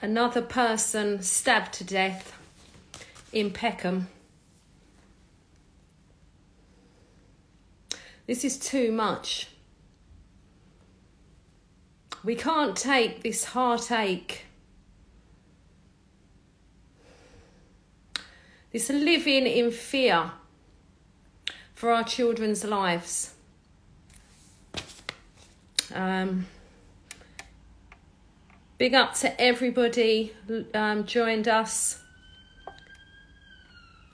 another person stabbed to death in Peckham. This is too much. We can't take this heartache, this living in fear for our children's lives. Um, big up to everybody um, joined us.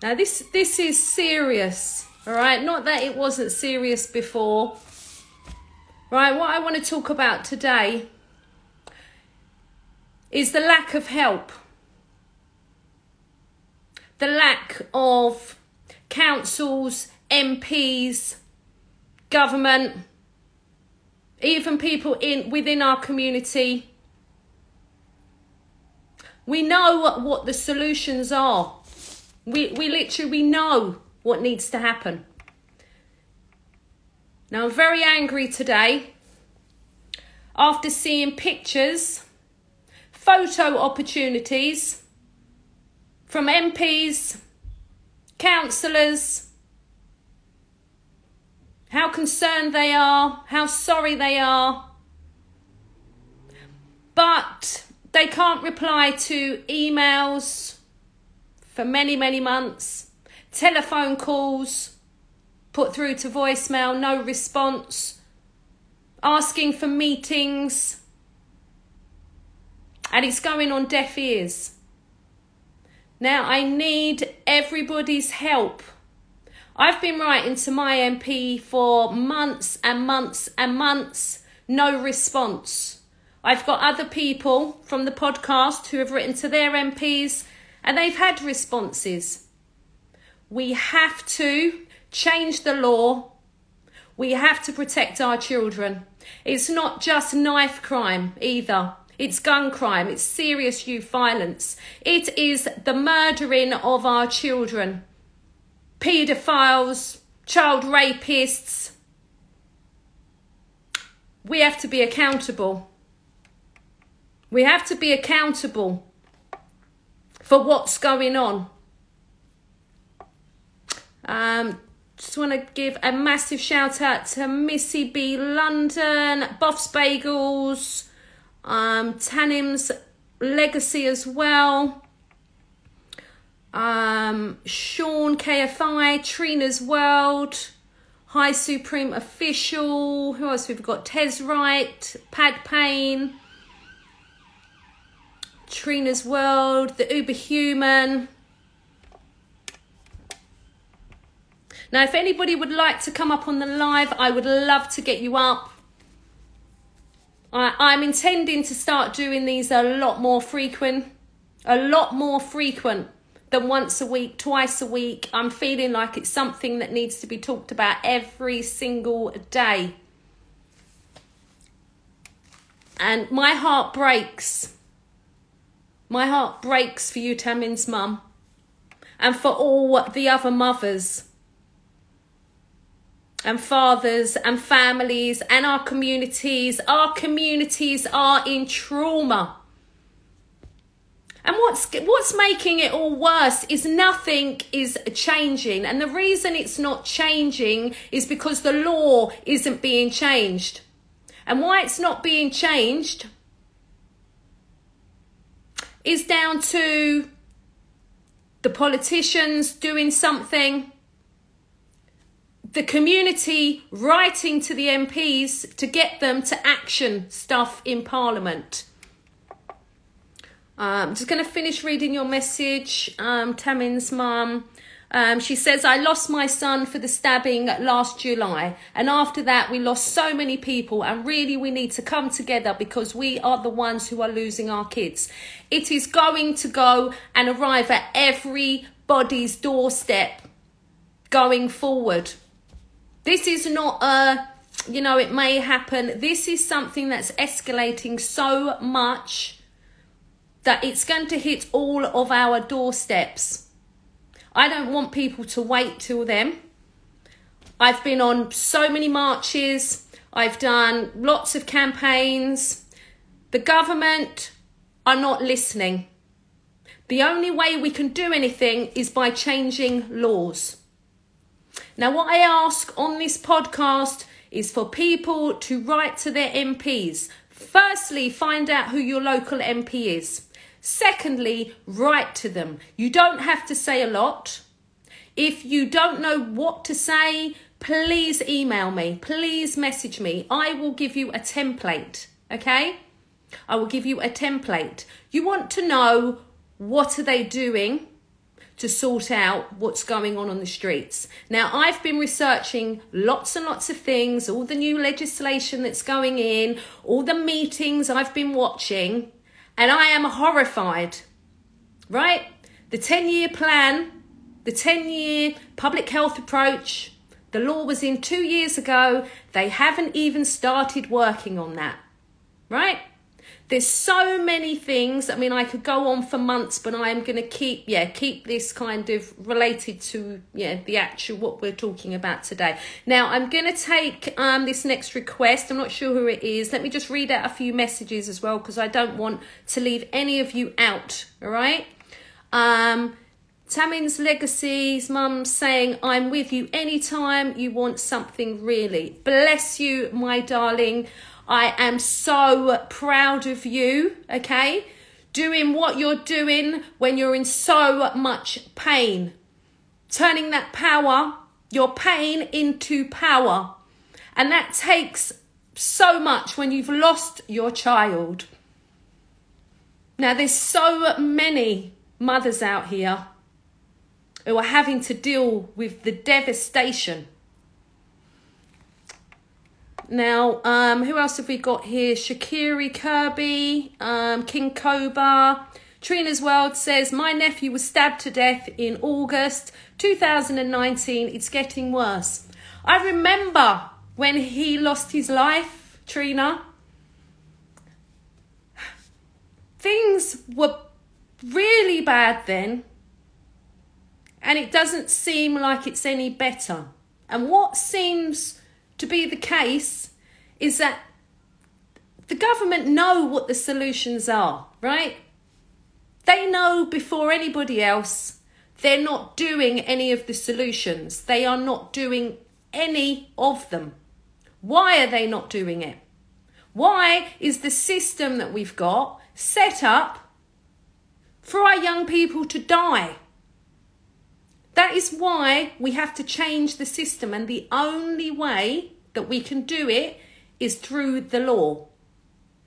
Now this this is serious, all right. Not that it wasn't serious before. Right, what I want to talk about today is the lack of help, the lack of councils, MPs, government, even people in within our community. We know what, what the solutions are. We we literally we know what needs to happen. Now, I'm very angry today after seeing pictures, photo opportunities from MPs, councillors, how concerned they are, how sorry they are. But they can't reply to emails for many, many months, telephone calls put through to voicemail, no response, asking for meetings, and it's going on deaf ears. Now, I need everybody's help. I've been writing to my MP for months and months and months, no response. I've got other people from the podcast who have written to their MPs and they've had responses. We have to change the law. We have to protect our children. It's not just knife crime either. It's gun crime. It's serious youth violence. It is the murdering of our children. Paedophiles, child rapists. We have to be accountable. We have to be accountable for what's going on. Um, just want to give a massive shout out to Missy B London, Buffs Bagels, um, Tamim's Legacy as well. Um, Sean KFI, Trina's World, High Supreme Official. Who else we've got? Tez Wright, Pad Payne, Trina's World, The Uber Human. Now, if anybody would like to come up on the live, I would love to get you up. I, I'm intending to start doing these a lot more frequent, a lot more frequent than once a week, twice a week. I'm feeling like it's something that needs to be talked about every single day. And my heart breaks. My heart breaks for you, Tamim's mum, and for all the other mothers and fathers and families and our communities. Our communities are in trauma. And what's what's making it all worse is nothing is changing. And the reason it's not changing is because the law isn't being changed. And why it's not being changed is down to the politicians doing something the community writing to the MPs to get them to action stuff in Parliament. I'm um, just going to finish reading your message, um, Tamim's mum. Um, she says, I lost my son for the stabbing last July. And after that, we lost so many people. And really, we need to come together because we are the ones who are losing our kids. It is going to go and arrive at everybody's doorstep going forward. This is not a, you know, it may happen. This is something that's escalating so much that it's going to hit all of our doorsteps. I don't want people to wait till then. I've been on so many marches. I've done lots of campaigns. The government are not listening. The only way we can do anything is by changing laws. Now, what I ask on this podcast is for people to write to their MPs. Firstly, find out who your local MP is. Secondly, write to them. You don't have to say a lot. If you don't know what to say, please email me. Please message me. I will give you a template. Okay? I will give you a template. You want to know what are they doing to sort out what's going on on the streets. Now, I've been researching lots and lots of things, all the new legislation that's going in, all the meetings I've been watching, and I am horrified. Right? The 10 year plan, the 10 year public health approach, the law was in two years ago. They haven't even started working on that. Right? There's so many things. I mean, I could go on for months, but I am going to keep, yeah, keep this kind of related to, yeah, the actual what we're talking about today. Now, I'm going to take um, this next request. I'm not sure who it is. Let me just read out a few messages as well because I don't want to leave any of you out. All right. Um, Tamim's Legacy's mum saying, I'm with you anytime you want something really. Bless you, my darling. I am so proud of you, okay? Doing what you're doing when you're in so much pain. Turning that power, your pain, into power. And that takes so much when you've lost your child. Now, there's so many mothers out here who are having to deal with the devastation now, um, who else have we got here? Shakiri Kirby, um, King Cobra. Trina's World says, My nephew was stabbed to death in August 2019. It's getting worse. I remember when he lost his life, Trina. Things were really bad then, and it doesn't seem like it's any better. And what seems to be the case is that the government know what the solutions are, right? They know before anybody else they're not doing any of the solutions. They are not doing any of them. Why are they not doing it? Why is the system that we've got set up for our young people to die? That is why we have to change the system, and the only way that we can do it is through the law.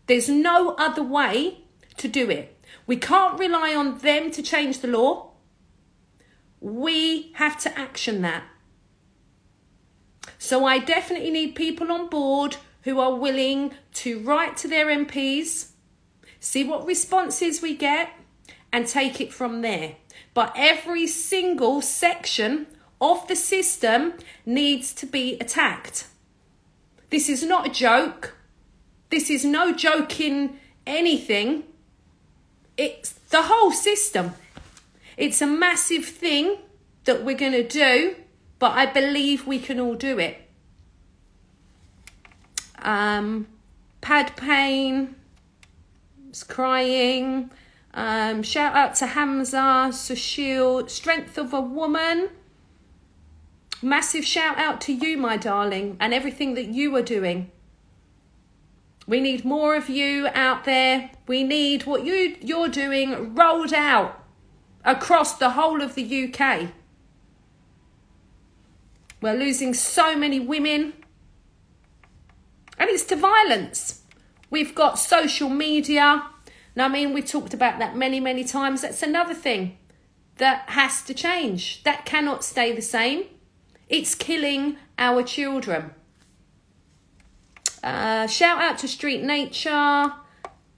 There's no other way to do it. We can't rely on them to change the law. We have to action that. So I definitely need people on board who are willing to write to their MPs, see what responses we get, and take it from there. But every single section of the system needs to be attacked. This is not a joke. This is no joking anything. It's the whole system. It's a massive thing that we're going to do, but I believe we can all do it. Um, pad pain, is crying. Um, shout out to Hamza, Sushil, strength of a woman. Massive shout out to you, my darling, and everything that you are doing. We need more of you out there. We need what you you're doing rolled out across the whole of the UK. We're losing so many women. And it's to violence. We've got social media. Now, I mean, we've talked about that many, many times. That's another thing that has to change. That cannot stay the same. It's killing our children. Uh, shout out to Street Nature,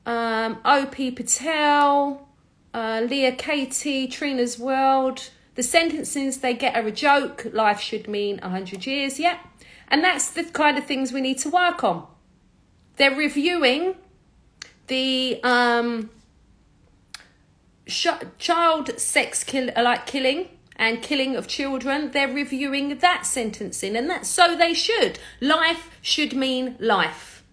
um, OP Patel, uh, Leah Katie, Trina's World. The sentences they get are a joke. Life should mean 100 years. Yeah. And that's the kind of things we need to work on. They're reviewing the um, sh- child sex kill like killing and killing of children, they're reviewing that sentencing, and that's so they should. Life should mean life.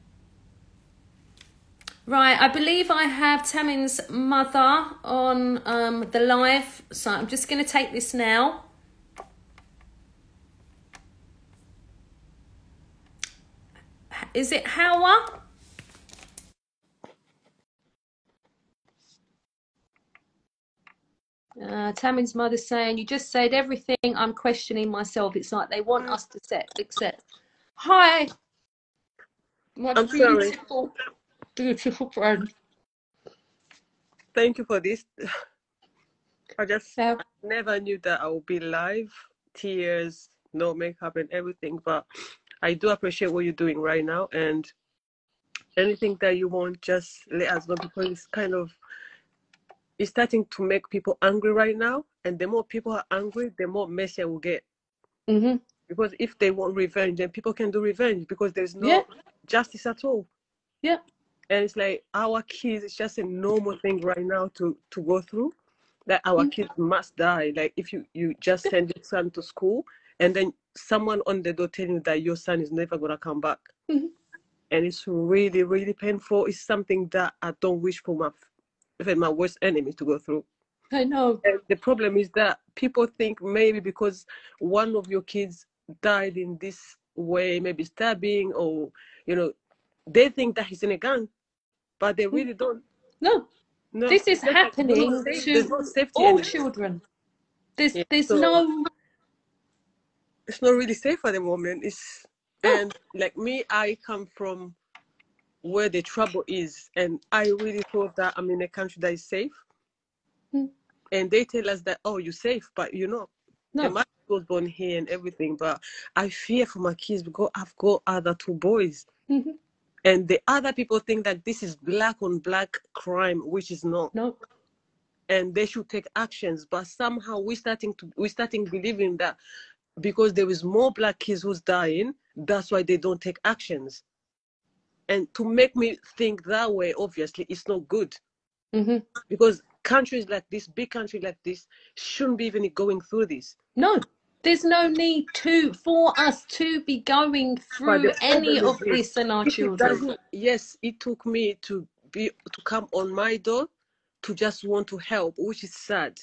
Right, I believe I have Tamim's mother on um, the live, so I'm just going to take this now. Is it Hawa? Uh, Tamim's mother saying, You just said everything. I'm questioning myself. It's like they want us to set, accept. Hi, my I'm sorry. beautiful, beautiful friend. Thank you for this. I just So, never knew that I would be live, tears, no makeup and everything. But I do appreciate what you're doing right now. And anything that you want, just let us know because it's kind of it's starting to make people angry right now. And the more people are angry, the more messier will get. hmm Because if they want revenge, then people can do revenge because there's no Yeah, justice at all. yeah. and it's like our kids it's just a normal thing right now to to go through that our Mm, kids must die like if you you just send your son to school and then someone on the door telling you that your son is never going to come back mhm. and it's really really painful it's something that i don't wish for my even my worst enemy to go through I know. and the problem is that people think maybe because one of your kids died in this way maybe stabbing or you know they think that he's in a gang but they Mm. really don't No, No, this is there's happening there's to no all anymore. children. There's Yeah, there's so no it's not really safe at the moment. It's no. and like me, I come from where the trouble is, and I really thought that I'm in a country that is safe, Mm, and they tell us that oh, you're safe, but you know, No. my was born here and everything, but I fear for my kids because I've got other two boys, hmm and the other people think that this is black on black crime, which is not. No. and they should take actions. But somehow we're starting to we're starting believing that because there is more black kids who's dying, that's why they don't take actions. And to make me think that way, obviously, it's not good hmm because countries like this, big country like this, shouldn't be even going through this. No. There's no need to for us to be going through any of this in our children. yes, it took me to be to come on my door to just want to help, which is sad.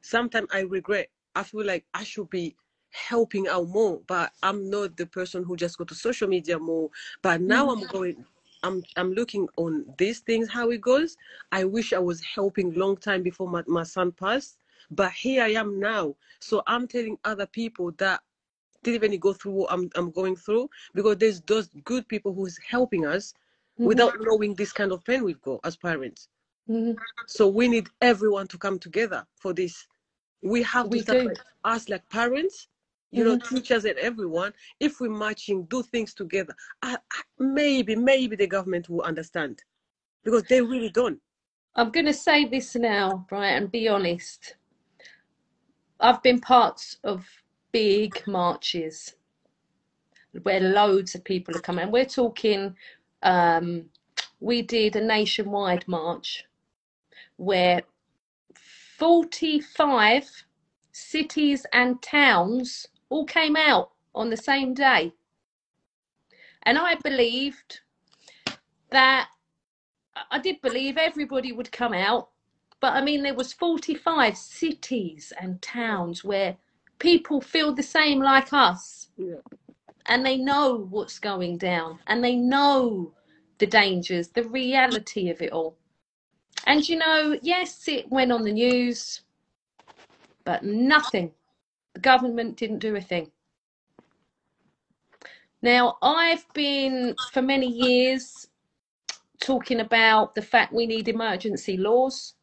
sometimes I regret. I feel like I should be helping out more, but I'm not the person who just go to social media more. But now hmm I'm going. I'm I'm looking on these things how it goes. I wish I was helping long time before my, my son passed, but here I am now. So I'm telling other people that didn't even go through what I'm I'm going through because there's those good people who's helping us hmm without knowing this kind of pain we've got as parents. hmm So we need everyone to come together for this. We have to We do. us like parents, you know, hmm teachers and everyone. If we're matching, do things together, I, I, maybe, maybe the government will understand because they really don't. I'm going to say this now, right, and be honest. I've been part of big marches where loads of people are coming. We're talking, um, we did a nationwide march where 45 cities and towns all came out on the same day. And I believed that I did believe everybody would come out, but I mean there was 45 cities and towns where people feel the same like us Yeah. and they know what's going down and they know the dangers, the reality of it all. And you know, yes, it went on the news, but nothing. The government didn't do a thing. Now, I've been for many years talking about the fact we need emergency laws.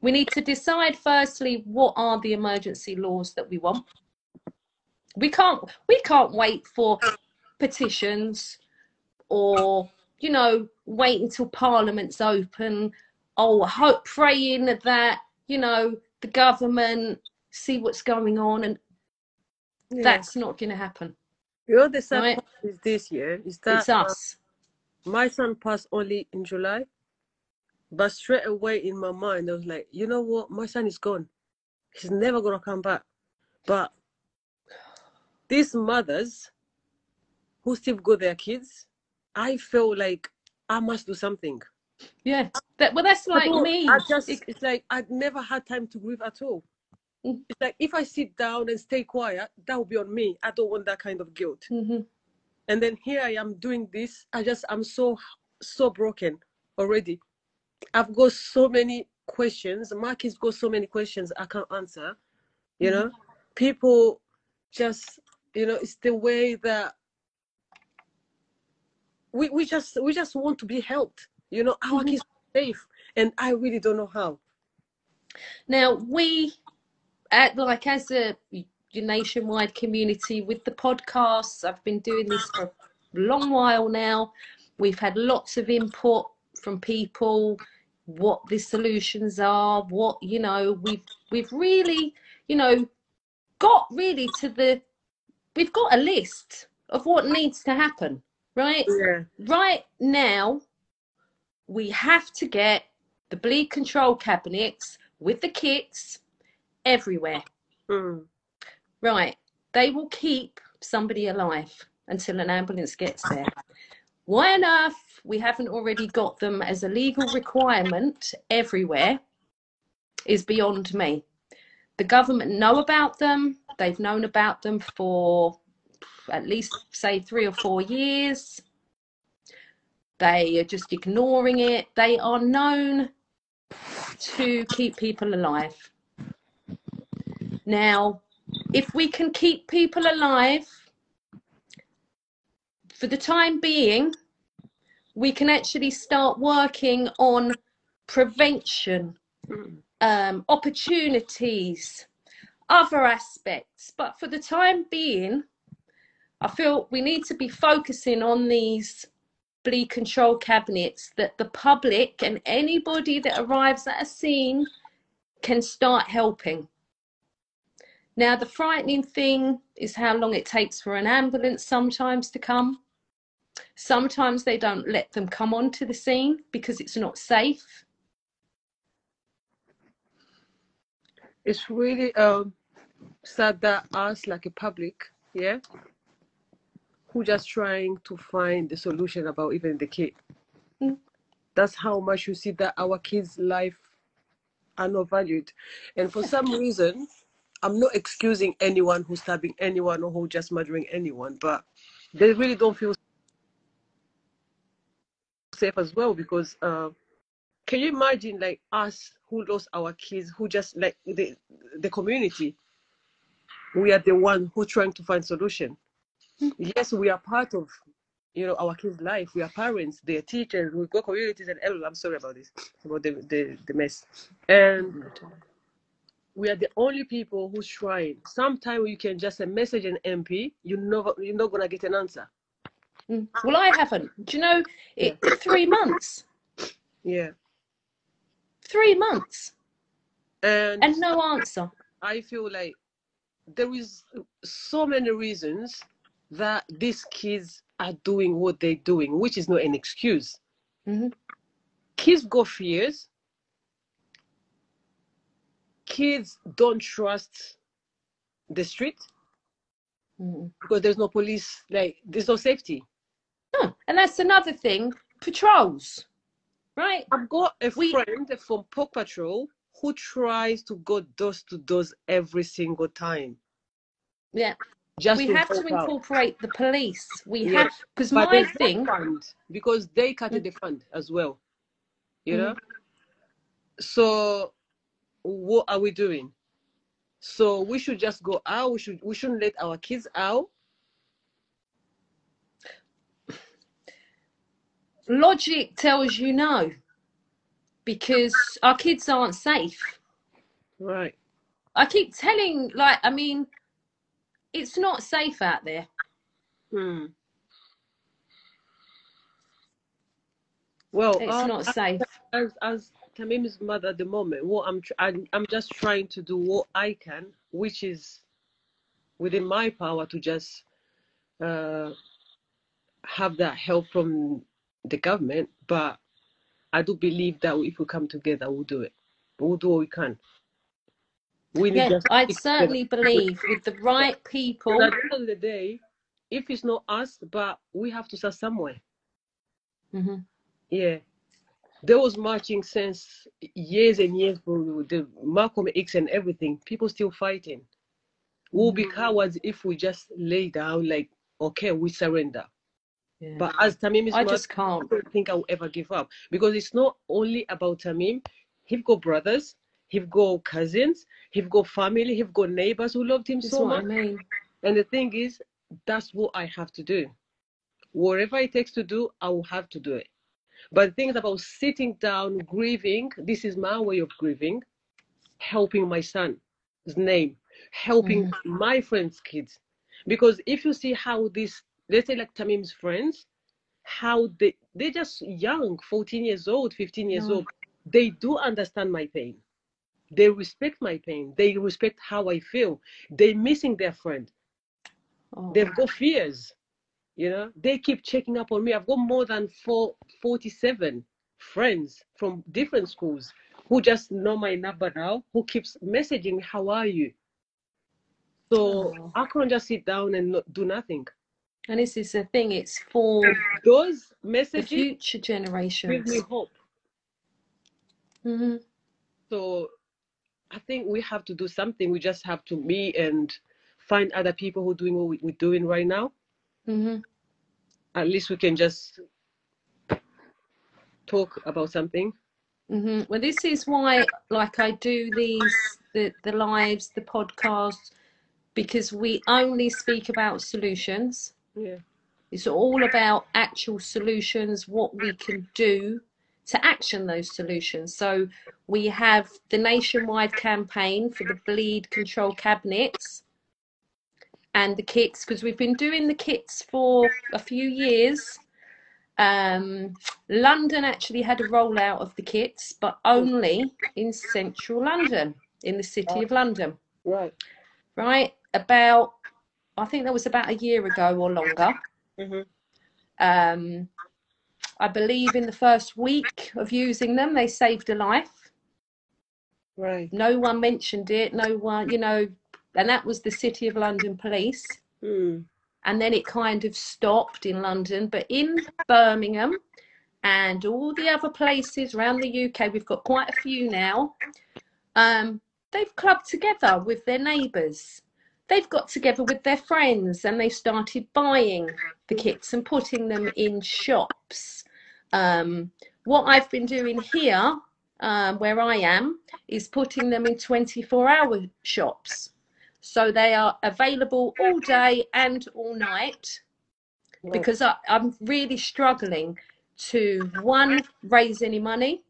We need to decide firstly what are the emergency laws that we want. We can't we can't wait for petitions or you know wait until parliament's open or hope praying that you know the government see what's going on and Yeah. that's not going to happen You know, the right is this year is that it's uh, us my son passed only in July, but straight away in my mind, I was like, you know what? My son is gone. He's never going to come back. But these mothers who still got their kids, I feel like I must do something. Yeah. That, well, that's like me. I just It- it's like I'd never had time to grieve at all. Mm. It's like if I sit down and stay quiet, that will be on me. I don't want that kind of guilt. Mhm. And then here I am doing this. I just I'm so so broken already. I've got so many questions. Mark has got so many questions I can't answer. You know, people just you know it's the way that we we just we just want to be helped. You know, our Mhm. kids are safe, and I really don't know how. Now we, at like as a nationwide community with the podcasts, I've been doing this for a long while now. We've had lots of input from people, what the solutions are, what you know. We've we've really, you know, got really to the. We've got a list of what needs to happen, right? Yeah. right now we have to get the bleed control cabinets with the kits everywhere Mm. right they will keep somebody alive until an ambulance gets there why on earth we haven't already got them as a legal requirement everywhere is beyond me the government know about them they've known about them for at least say three or four years they are just ignoring it. They are known to keep people alive. Now, if we can keep people alive for the time being, we can actually start working on prevention, um, opportunities, other aspects. But for the time being, I feel we need to be focusing on these bleed control cabinets that the public and anybody that arrives at a scene can start helping. Now, the frightening thing is how long it takes for an ambulance sometimes to come. Sometimes they don't let them come onto the scene because it's not safe. It's really um sad that us like a public, yeah, who just trying to find the solution about even the kid. Mm. That's how much you see that our kids' life are not valued. And for some reason, I'm not excusing anyone who's stabbing anyone or who just murdering anyone, but they really don't feel safe as well because uh, can you imagine like us who lost our kids who just like the the community? We are the one who trying to find solution. Yes we are part of you know our kids life. We are parents they're teachers we go communities and everything. I'm sorry about this about the the, the mess. And we are the only people who's trying sometimes you can just message an mp you never you're not gonna get an answer Mm. Well, I haven't. Do you know, it, three months. yeah Three months. and And no answer. I feel like there is so many reasons that these kids are doing what they're doing, which is not an excuse. Mhm. Kids got fears. Kids don't trust the street Mm. because there's no police, like there's no safety. No, and that's another thing. Patrols, right? I've got a We- friend from Pork Patrol who tries to go doors to doors every single time. Yeah, Just we have to help out. incorporate the police. We Yeah, have because my thing. because they cut the fund as well. You Mm. know? So what are we doing? So we should just go out. We should we shouldn't let our kids out. Logic tells you no, because our kids aren't safe. Right. I keep telling, like, I mean, it's not safe out there. Hmm. Well, It's uh, not safe. as as Tamim's mother at the moment, what I'm, tr- I'm I'm just trying to do what I can, which is within my power to just uh, have that help from the government. But I do believe that if we come together, we'll do it. We'll do what we can. We need Yeah, I'd certainly together. believe with the right people. At the end of the day, if it's not us, but we have to start somewhere. Mhm. Yeah. There was marching since years and years bro. The Malcolm X and everything. People still fighting. We'll be Mhm. cowards if we just lay down like, okay, we surrender. Yeah. But as Tamim is I just can't. don't think I will ever give up because it's not only about Tamim. He've got brothers, he've got cousins, he've got family, he've got neighbors who loved him That's so what I much. mean. And the thing is, that's what I have to do. Whatever it takes to do, I will have to do it. But the thing about sitting down, grieving. This is my way of grieving, helping my son's name, helping mm-hmm. my friends' kids. Because if you see how this, let's say like Tamim's friends, how they they're just young, 14 years old, 15 years No. old. They do understand my pain. They respect my pain. They respect how I feel. They're missing their friend Oh. they've got fears you know? They keep checking up on me. I've got more than four, 47 friends from different schools who just know my number now who keeps messaging me how are you? So Oh. i can't just sit down and not do nothing. And this is the thing, it's for those messages future generations. give me hope. Hmm so i think we have to do something. We just have to meet and find other people who are doing what we're doing right now hmm at least we can just talk about something. Hmm Well, this is why, like, I do these the the lives, the podcasts, because we only speak about solutions. yeah. It's all about actual solutions, what we can do to action those solutions. So we have the nationwide campaign for the bleed control cabinets and the kits because we've been doing the kits for a few years. Um, London actually had a rollout of the kits, but only in central London, in the city of London right right? About, I think that was about a year ago or longer. hmm Um, I believe in the first week of using them, they saved a life. Right. No one mentioned it, no one, you know, and that was the City of London Police. Mm. And then it kind of stopped in London, but in Birmingham and all the other places around the UK, we've got quite a few now. Um, they've clubbed together with their neighbours. They've got together with their friends and they started buying the kits and putting them in shops. Um, what I've been doing here, um, where I am, is putting them in 24 hour shops. So they are available all day and all night because I, I'm really struggling to one raise any money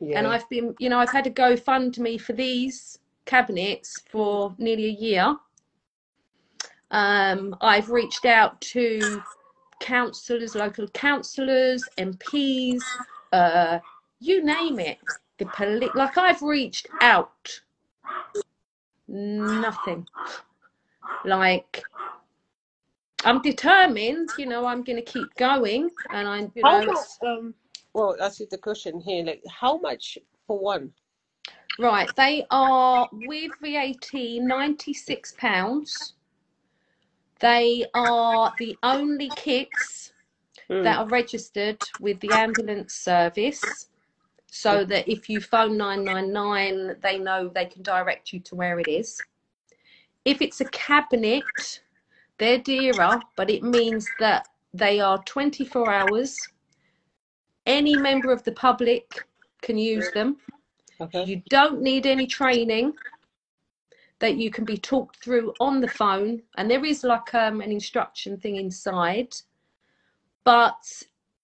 yeah. and I've been you know I've had to GoFundMe for these cabinets for nearly a year. Um, I've reached out to councillors, local councillors, MPs, uh, you name it. The poli- like I've reached out, nothing. Like I'm determined, you know, I'm going to keep going, and I'm, you know, much? Um. Well, that's the question here. Like, how much for one? Right, they are with VAT ninety-six pounds. They are the only kits Mm. that are registered with the ambulance service, so that if you phone nine nine nine, they know they can direct you to where it is. If it's a cabinet, they're dearer, but it means that they are twenty-four hours. Any member of the public can use them. Okay. You don't need any training that you can be talked through on the phone, and there is like um, an instruction thing inside, but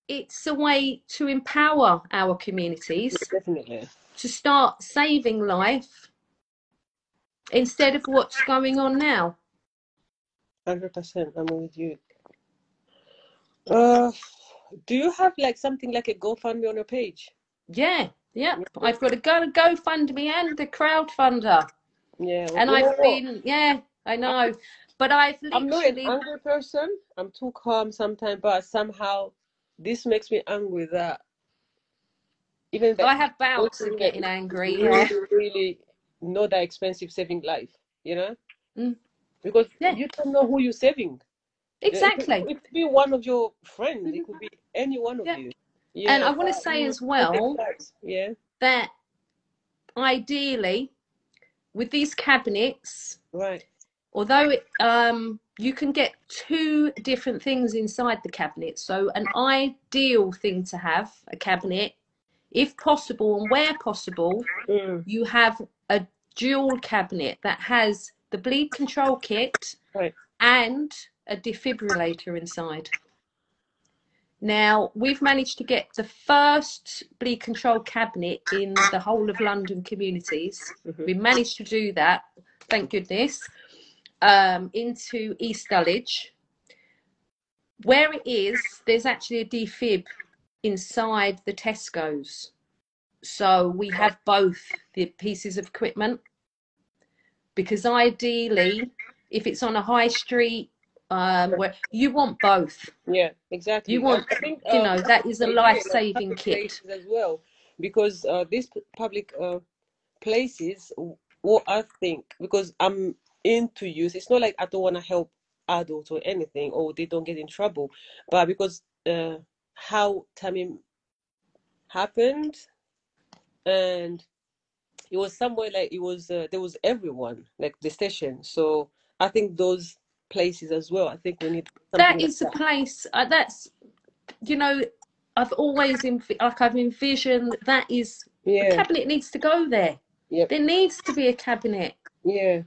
it's a way to empower our communities Definitely. to start saving life instead of what's going on now. Hundred percent. I'm with you. Uh, do you have like something like a GoFundMe on your page? Yeah, yeah. I've got a go GoFundMe and a crowdfunder, Yeah. and I've been yeah, I know, but I've I'm not an literally angry person. I'm too calm sometimes, but somehow this makes me angry that even though I have bouts of getting angry. really, Yeah. really not that expensive saving life, you know? Mm. Because Yeah. you don't know who you're saving. Yeah, It Exactly. could, it could be one of your friends. It could be any one of Yeah. you. And I want to say as well Yeah. that ideally, with these cabinets, Right. although it, um, you can get two different things inside the cabinet. So, an ideal thing to have a cabinet, if possible and where possible, Mm. you have a dual cabinet that has the bleed control kit Right. and a defibrillator inside. Now, we've managed to get the first bleed control cabinet in the whole of London communities. Mhm. We managed to do that, thank goodness, um, into East Dulwich. Where it is, there's actually a defib inside the Tesco's. So we have both the pieces of equipment because ideally, if it's on a high street, um, where you want both, Yeah, exactly. You want- think, you uh, know, that is a they do it in life-saving kit. as well, because uh, these public uh, places, what I think, because I'm into youth, it's not like I don't want to help adults or anything, or they don't get in trouble, but because uh, how Tamim happened, and it was somewhere like it was uh, there was everyone like the station, so I think those places as well. I think we need that is like is a that. place uh, that's, you know, I've always env- like I've envisioned that is a Yeah, cabinet needs to go there. Yep. There needs to be a cabinet. yeah.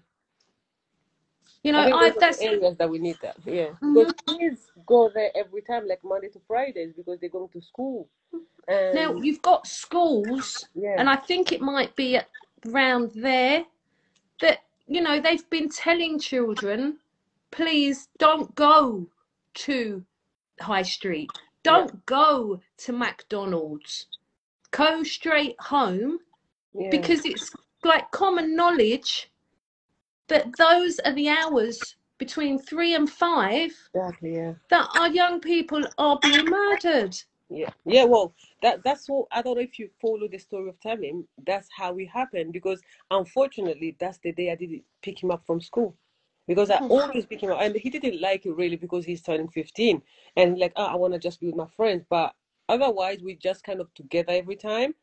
You know, think I that's areas that we need that. Yeah, Mhm. because kids go there every time, like Monday to Fridays, because they're going to school. And now you've got schools, yeah, and I think it might be around there that you know they've been telling children, please don't go to High Street, don't go to McDonald's, go straight home yeah, because it's like common knowledge that those are the hours between three and five exactly, yeah, that our young people are being murdered. yeah, yeah. Well, that that's what I don't know if you follow the story of Tamim. That's how it happened because unfortunately, that's the day I didn't pick him up from school. Because I Hmm. always pick him up, and he didn't like it really because he's turning 15, and like, oh, I want to just be with my friends. But otherwise, we just kind of together every time.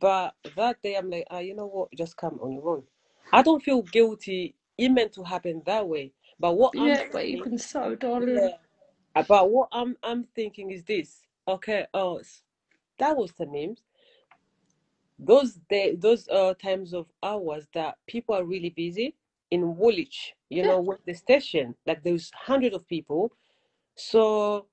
But that day, I'm like, ah, you know what? Just come on your own. I don't feel guilty. It meant to happen that way. But what I'm Yeah, but thinking, even so, darling. yeah, about what I'm I'm thinking is this. Okay, oh, that was the names. Those day, those uh times of hours that people are really busy in Woolwich, you Yeah. know, with the station, like there's hundreds of people. So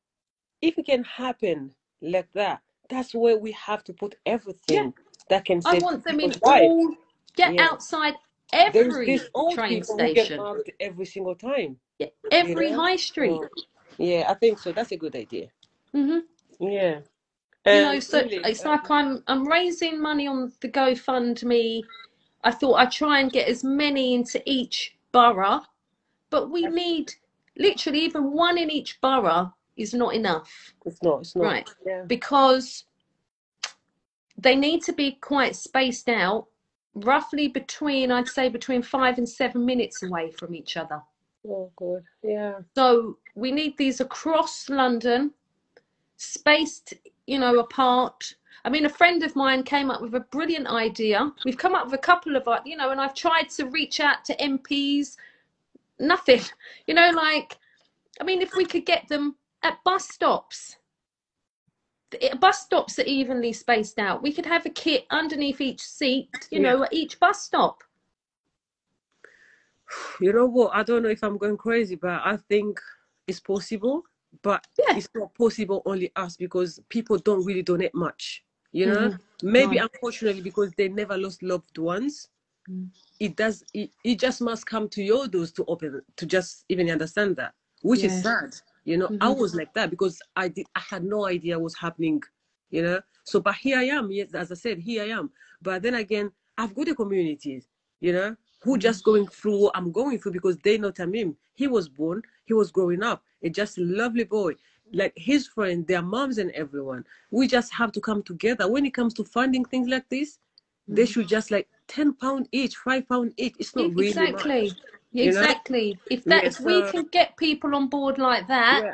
if it can happen like that, that's where we have to put everything that can I want them in lives. all, get Yeah. outside every train people who get station, every single time, yeah, you every know? high street. So, yeah, I think so. That's a good idea. hmm Yeah. You know, so really, it's uh, like I'm I'm raising money on the GoFundMe. I thought I'd try and get as many into each borough, but we need literally even one in each borough is not enough it's not, it's not. Right. Yeah. because they need to be quite spaced out, roughly between I'd say between five and seven minutes away from each other. Oh, good. Yeah. So we need these across London, spaced, you know, apart. I mean, a friend of mine came up with a brilliant idea. We've come up with a couple of, uh, you know, and I've tried to reach out to MPs. Nothing, you know, like, I mean, if we could get them at bus stops, bus stops are evenly spaced out. We could have a kit underneath each seat, you Yeah. know, at each bus stop. You know what? I don't know if I'm going crazy, but I think it's possible. But Yeah. it's not possible only us because people don't really donate much. You know, Mhm. maybe unfortunately because they never lost loved ones. Mm. It does. It, it just must come to your doors to open to just even understand that, which is sad. You know, I Mhm. was like that because I did. I had no idea what's happening. You know, so but here I am. Yes, as I said, here I am. But then again, I've got a community. You know, who just going through what I'm going through because they know Tamim. He was born, he was growing up, a just lovely boy. Like his friend, their moms and everyone. We just have to come together. When it comes to funding things like this, they Mhm. should just like ten pound each, five pound each. It's not really exactly. much. You know? Exactly. If Yeah, that if we can get people on board like that, Yeah.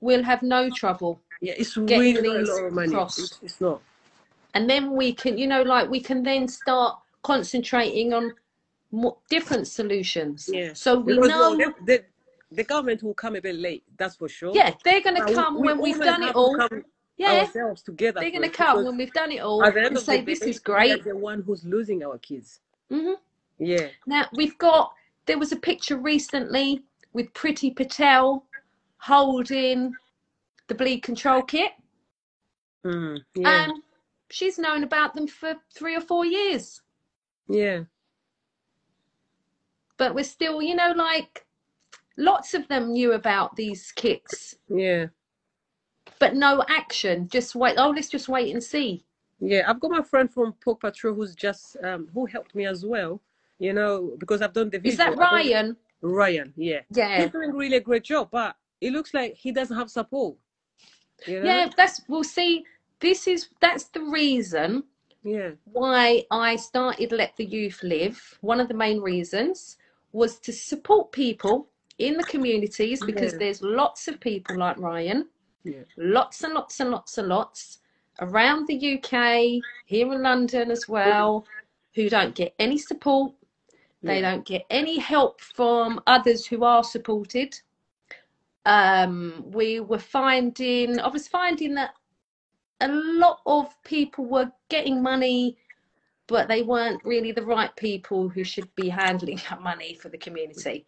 we'll have no trouble. Yeah, it's getting really not a these lot of money. It's, it's not. and then we can you know like we can then start concentrating on more different solutions Yeah. so we Because know well, the, the, government will come a bit late, that's for sure. yeah they're going to come we when we've done it all yeah ourselves together. they're going to come when we've done it all at the end and of say the this is great the one who's losing our kids. hmm Yeah. now we've got there was a picture recently with Priti Patel holding the bleed control kit Mm, yeah. and she's known about them for three or four years yeah. but we're still you know like lots of them knew about these kits Yeah. but no action just wait oh let's just wait and see Yeah. I've got my friend from Pork Patrol who's just um who helped me as well. You know, because I've done the video. is that ryan Ryan, yeah. yeah He's doing really a great job, but it looks like he doesn't have support. You know? yeah that's we'll see this is that's the reason Yeah. why i started let the youth live one of the main reasons was to support people in the communities because Yeah. there's lots of people like ryan Yeah. lots and lots and lots and lots around the UK, here in London as well, who don't get any support. They Yeah. don't get any help from others who are supported. Um, we were finding, I was finding that a lot of people were getting money, but they weren't really the right people who should be handling that money for the community.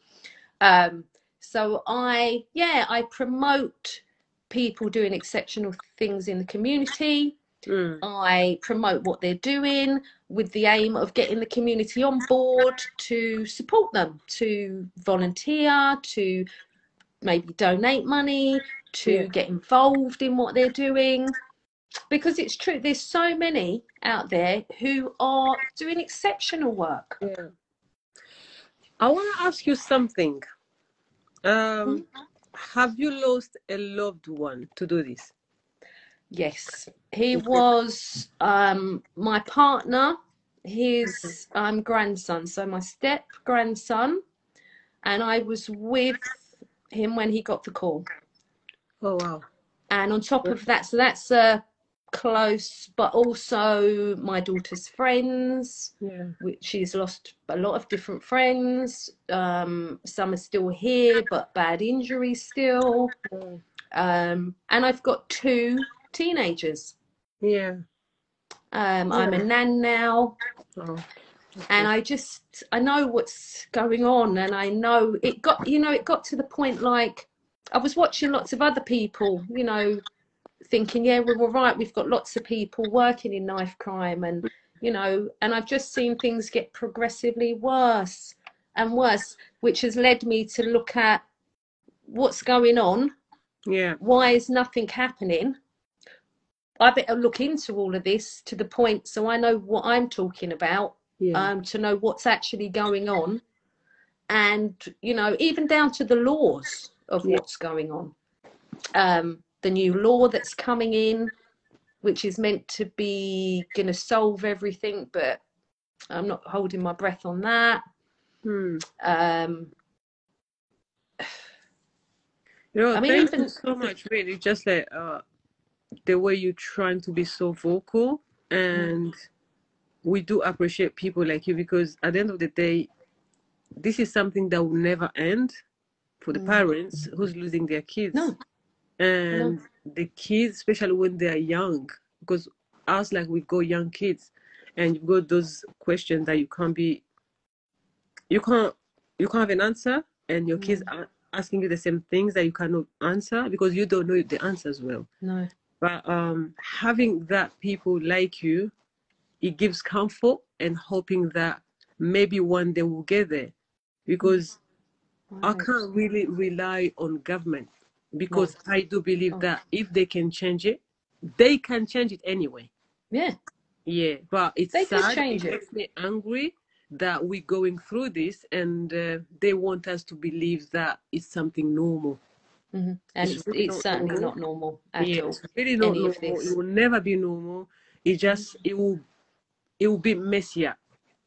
Um, so I, yeah, I promote people doing exceptional things in the community. Mm. I promote what they're doing with the aim of getting the community on board to support them, to volunteer, to maybe donate money, to Yeah. get involved in what they're doing. Because it's true, there's so many out there who are doing exceptional work. Yeah. I want to ask you something. Um, have you lost a loved one to do this? Yes, he was um, my partner, his um, grandson, so my step grandson, and I was with him when he got the call. Oh wow. And on top of that, so that's a close, but also my daughter's friends, Yeah. which she's lost a lot of different friends. Um, some are still here, but bad injuries still. Oh, Um, and I've got two teenagers. Yeah. Um, I'm a Yeah. nan now, Oh. and I just I know what's going on, and I know it got you know it got to the point like I was watching lots of other people, you know, thinking yeah we're all right, we've got lots of people working in knife crime, and you know, and I've just seen things get progressively worse and worse, which has led me to look at what's going on Yeah. why is nothing happening? I better look into all of this to the point so I know what I'm talking about, Yeah. um, to know what's actually going on, and you know, even down to the laws of Yeah. what's going on. Um, the new law that's coming in, which is meant to be going to solve everything, but I'm not holding my breath on that. Hmm. Um, You know, I mean, even- so much, really. Just like uh, the way you're trying to be so vocal, and we do appreciate people like you because at the end of the day, this is something that will never end for the Mm. parents who's losing their kids, no, and the kids, especially when they are young, because us like we've got young kids, and you've got those questions that you can't be, you can't, you can't have an answer, and your kids Mm. are asking you the same things that you cannot answer because you don't know the answers well. no, But um, having that people like you, it gives comfort and hoping that maybe one day we'll get there. Because I can't really rely on government because I do believe Oh. that if they can change it, they can change it anyway. Yeah, Yeah, but it's They can sad. change it it. makes me angry that we're going through this and uh, they want us to believe that it's something normal. Hmm and It's it's, really it's certainly normal. not normal at yeah, all. it's really not normal. It will never be normal. It just it will it will be messier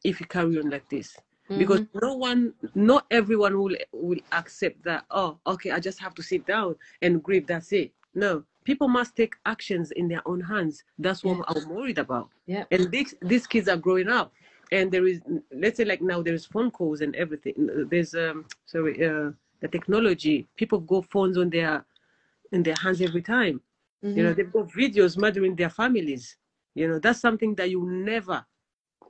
if you carry on like this. Because Mhm. no one, not everyone will will accept that. Oh, okay, I just have to sit down and grieve. That's it. No, people must take actions in their own hands. That's what Yeah. I'm worried about. Yeah. And these these kids are growing up, and there is let's say like now there's phone calls and everything. There's um sorry uh the technology. People go phones on their in their hands every time. You know Mhm. they've got videos murdering their families. You know that's something that you never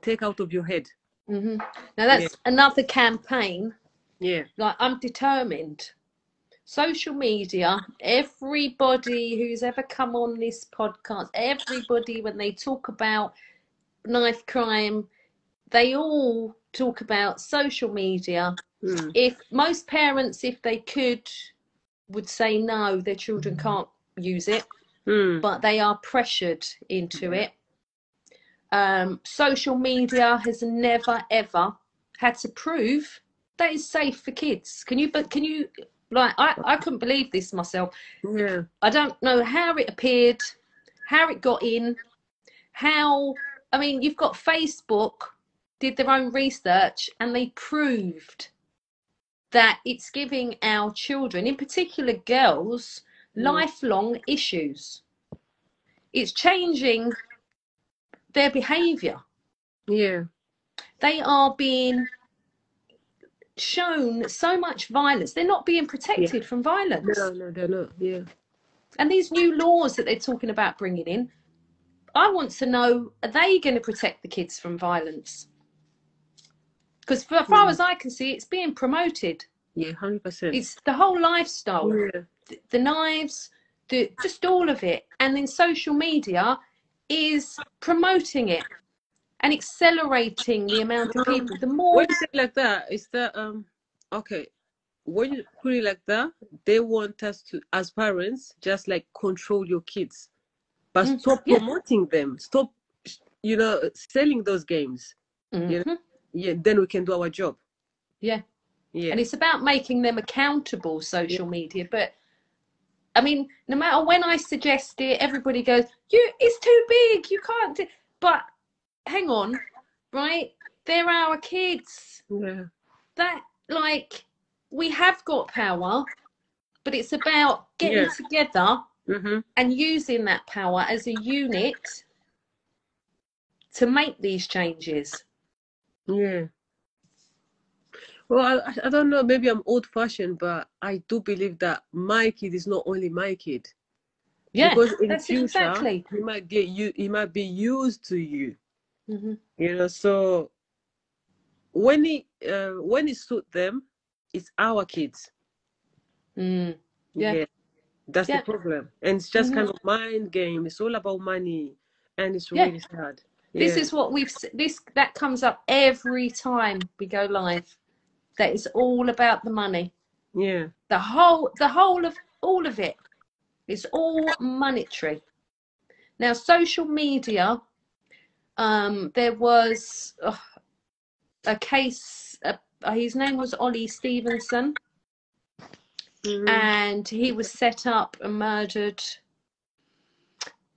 take out of your head. Mhm. Now that's another campaign. Yeah. Like I'm determined. Social media, everybody who's ever come on this podcast, everybody when they talk about knife crime, they all talk about social media. Mm. If most parents, if they could, would say no, their children can't use it. Mm. but they are pressured into it. Um, social media has never ever had to prove that it's safe for kids. Can you? But can you? Like, I, I couldn't believe this myself. Yeah. I don't know how it appeared, how it got in, how. I mean, you've got Facebook did their own research and they proved that it's giving our children, in particular girls, Mm. lifelong issues. It's changing their behavior. Yeah. They are being shown so much violence. They're not being protected from violence. No, no, they're not. Yeah. And these new laws that they're talking about bringing in, I want to know are they going to protect the kids from violence? Because, for as far Mm. as I can see, it's being promoted. Yeah, hundred percent. It's the whole lifestyle. Yeah. the, the knives, the just all of it, and then social media is promoting it and accelerating the amount of people. The more, When you say it like that, is that um okay? When you put it like that, they want us to, as parents, just like control your kids, but Mm, stop yeah. promoting them. Stop, you know, selling those games. you Mhm. Yeah, then we can do our job. yeah, Yeah. and it's about making them accountable. Social media, but I mean, no matter when I suggest it, everybody goes, "You, it's too big. You can't." do But hang on, right? They're our kids. yeah. that like we have got power but it's about getting Yeah. together Mm-hmm. and using that power as a unit to make these changes Yeah. Well, I, I don't know. Maybe I'm old-fashioned, but I do believe that my kid is not only my kid. yeah because in that's future exactly he might get you. He might be used to you. Mm-hmm. You know. So when he uh, when it suit them, it's our kids. mm. Yeah. That's Yeah. the problem, and it's just Mhm. kind of mind game. It's all about money, and it's Yeah. really sad. This Yeah. is what we've this that comes up every time we go live that it's all about the money yeah. the whole the whole of all of it is all monetary now social media um there was uh, a case uh, his name was Olly Stephenson Mhm. and he was set up and murdered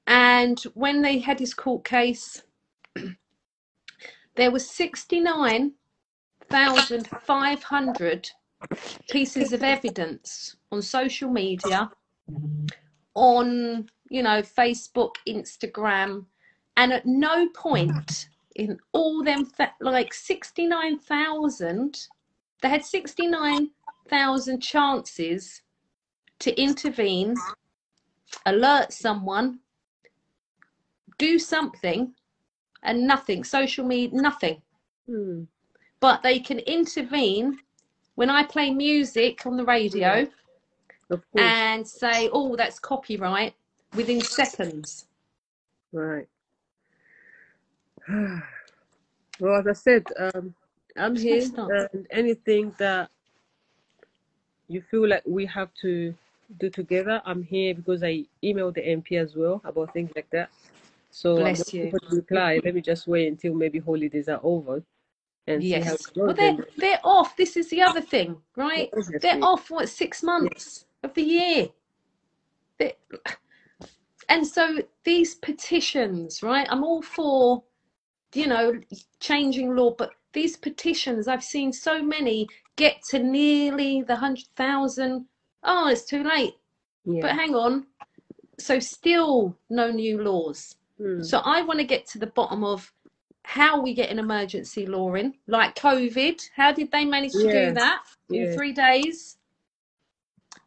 and when they had his court case there were 69,500 pieces of evidence on social media on you know Facebook Instagram and at no point in all them fa- like 69,000 they had 69,000 chances to intervene alert someone do something and nothing social media nothing Hmm. but they can intervene when I play music on the radio and say, oh, that's copyright within seconds. Right. well, as I said, um, I'm here, and anything that you feel like we have to do together, I'm here because I emailed the MP as well about things like that. So I'm Bless you. for reply. Let me just wait until maybe holidays are over and see how Yes. Well, they're, they're off. This is the other thing, right? They're off, what, six months of the year? They- And so these petitions, right? I'm all for, you know, changing law, but these petitions, I've seen so many get to nearly the 100,000. Oh, it's too late. Yeah. But hang on, so still no new laws. Mm. So I want to get to the bottom of how we get an emergency law in, like COVID. How did they manage to Yeah. do that in Yeah. three days?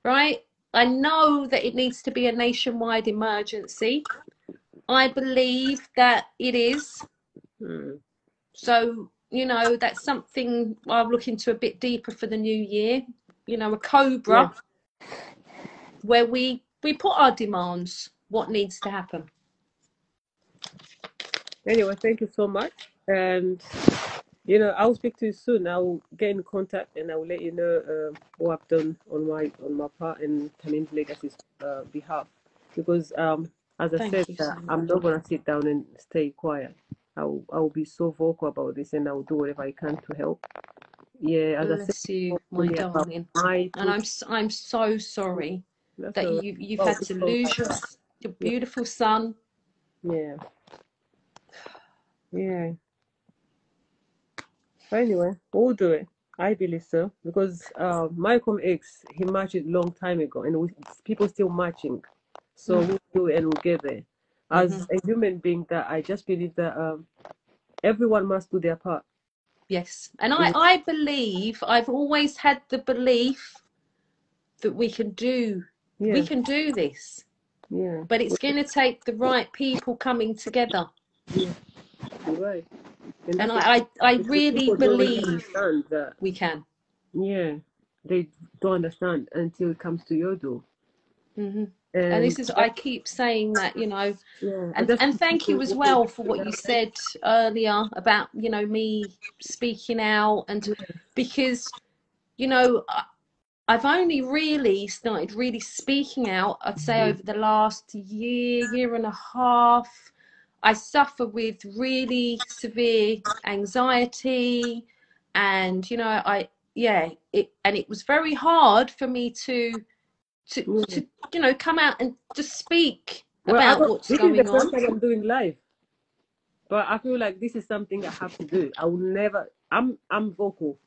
Right? I know that it needs to be a nationwide emergency. I believe that it is. Mm. So, you know, that's something I'll look into a bit deeper for the new year. You know, a cobra where we we put our demands, what needs to happen. Anyway, thank you so much. And you know, I'll speak to you soon. I'll get in contact and I will let you know uh, what I've done on my on my part and Tamim's Legacy's uh, behalf. Because um, as I Thank said, you uh, I'm not gonna sit down and stay quiet. I'll I'll be so vocal about this and I'll do whatever I can to help. Yeah, as I said, you, my about darling. my And I'm s- I'm so sorry that's that all right. you you've Oh, had it's to all lose your s- your beautiful son. Yeah. Yeah. But anyway, we'll do it. I believe so because uh, Malcolm X he marched a long time ago, and we, people still marching. So Mm. we'll do it and we'll get there. As Mhm. a human being, that I just believe that um, everyone must do their part. Yes, and I. I believe I've always had the belief that we can do we can do this, yeah, but it's going to take the right people coming together. yeah. Right. And And that's I I, I really people don't really believe understand that. we can. Yeah, they don't understand until it comes to your door. hmm And And this is I keep saying that you know yeah, and that's and thank you as well for what you said earlier about you know me speaking out and because you know I- I've only really started really speaking out I'd say Mhm. over the last year year and a half I suffer with really severe anxiety and you know I yeah it and it was very hard for me to to, to mm. you know come out and just speak Well, about what's this is the first on time I'm doing live, but I feel like this is something I have to do. I will never. I'm I'm vocal.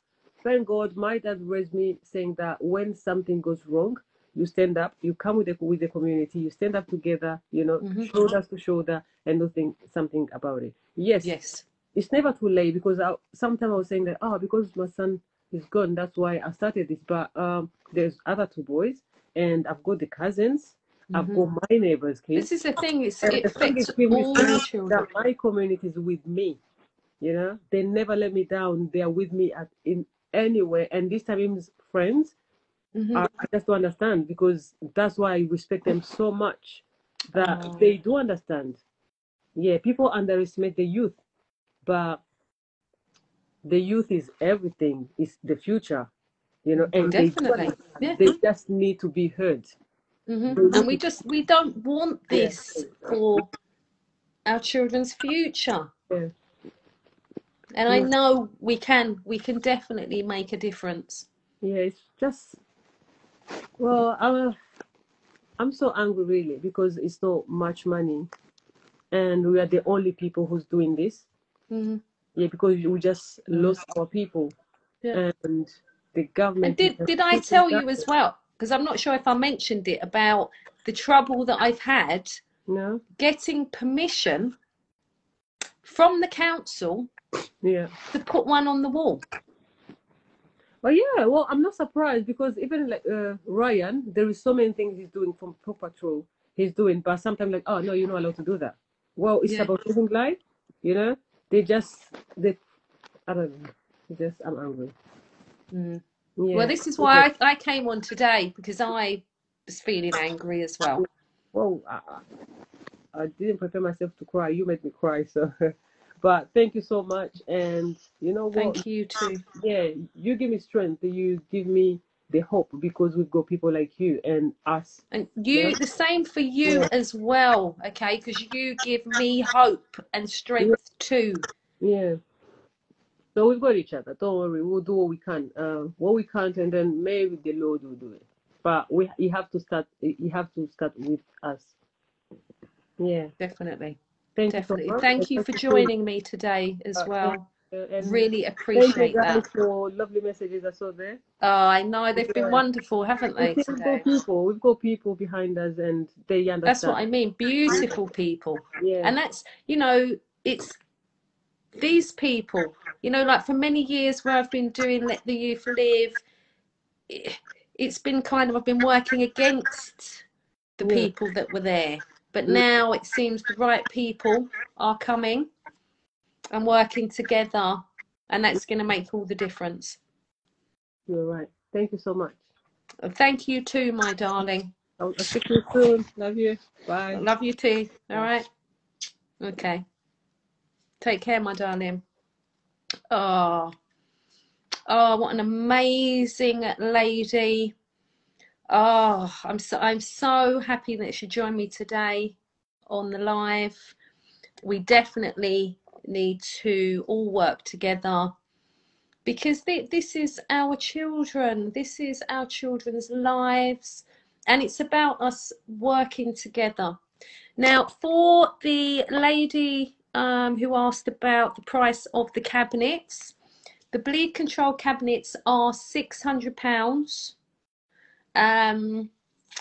Thank God, my dad raised me saying that when something goes wrong, you stand up, you come with the with the community, you stand up together, you know, Mhm. shoulder to shoulder, and do think something about it. Yes, yes. It's never too late because I, sometimes I was saying that oh because my son is gone that's why I started this. But um there's other two boys and I've got the cousins. I've Mhm. got my neighbors kids. This is the thing it's, and it affects is with me all that children. my community is with me you know? They never let me down. They are with me at in anywhere. And this time friends Mhm. I, I just don't understand because that's why I respect them so much that Oh. they do understand yeah people underestimate the youth but the youth is everything is the future you know and they, Definitely. understand. Yeah. they just need to be heard Mhm. And we just we don't want Yeah. this for our children's future Yeah. and I know we can we can definitely make a difference yeah it's just well i'm i'm so angry really because it's not much money. And we are the only people who's doing this. Mhm. yeah because we just lost our people. Yeah. and the government. and did did I tell you as well? Because I'm not sure if I mentioned it about the trouble that I've had no. getting permission from the council yeah. to put one on the wall But yeah, well, I'm not surprised because even like uh, Ryan, there is so many things he's doing from Paw Patrol. He's doing, but sometimes like, oh no, you're not allowed to do that. Well, it's Yeah. about saving life, you know. They just they, I don't know. Just I'm angry. Mm. Yeah. Well, this is why I, I came on today because I was feeling angry as well. Well, I- I didn't prepare myself to cry. You made me cry, so. but thank you so much, and you know what? Thank you too. yeah, you give me strength. You give me the hope because we've got people like you and us. And you, Yeah. the same for you Yeah. as well, okay? Because you give me hope and strength too. Yeah. So we've got each other. Don't worry. We'll do what we can. Uh, what we can't, and then maybe the Lord will do it. But we, you have to start. You have to start with us. Yeah. Definitely. Thank Definitely. you so. Thank you for joining me today as Uh, well. Really thank you appreciate that. for lovely messages I saw there. Oh, I know they've been wonderful, haven't they, We've got people, we've got people behind us, and they understand. That's what I mean. Beautiful people. Yeah. And that's, you know, it's these people, you know, like for many years where I've been doing Let the Youth Live, it- it's been kind of, I've been working against the Yeah. people that were there. But now it seems the right people are coming and working together, and that's going to make all the difference. You're right. Thank you so much. Thank you too, my darling. I'll, I'll speak you soon. Love you. Bye. Love you too. All right. Okay. Take care, my darling. Oh, oh, what an amazing lady. Oh, I'm so I'm so happy that she joined me today on the live. We definitely need to all work together because thi- this is our children. This is our children's lives, and it's about us working together. Now, for the lady um, who asked about the price of the cabinets, the bleed control cabinets are six hundred pounds. Um,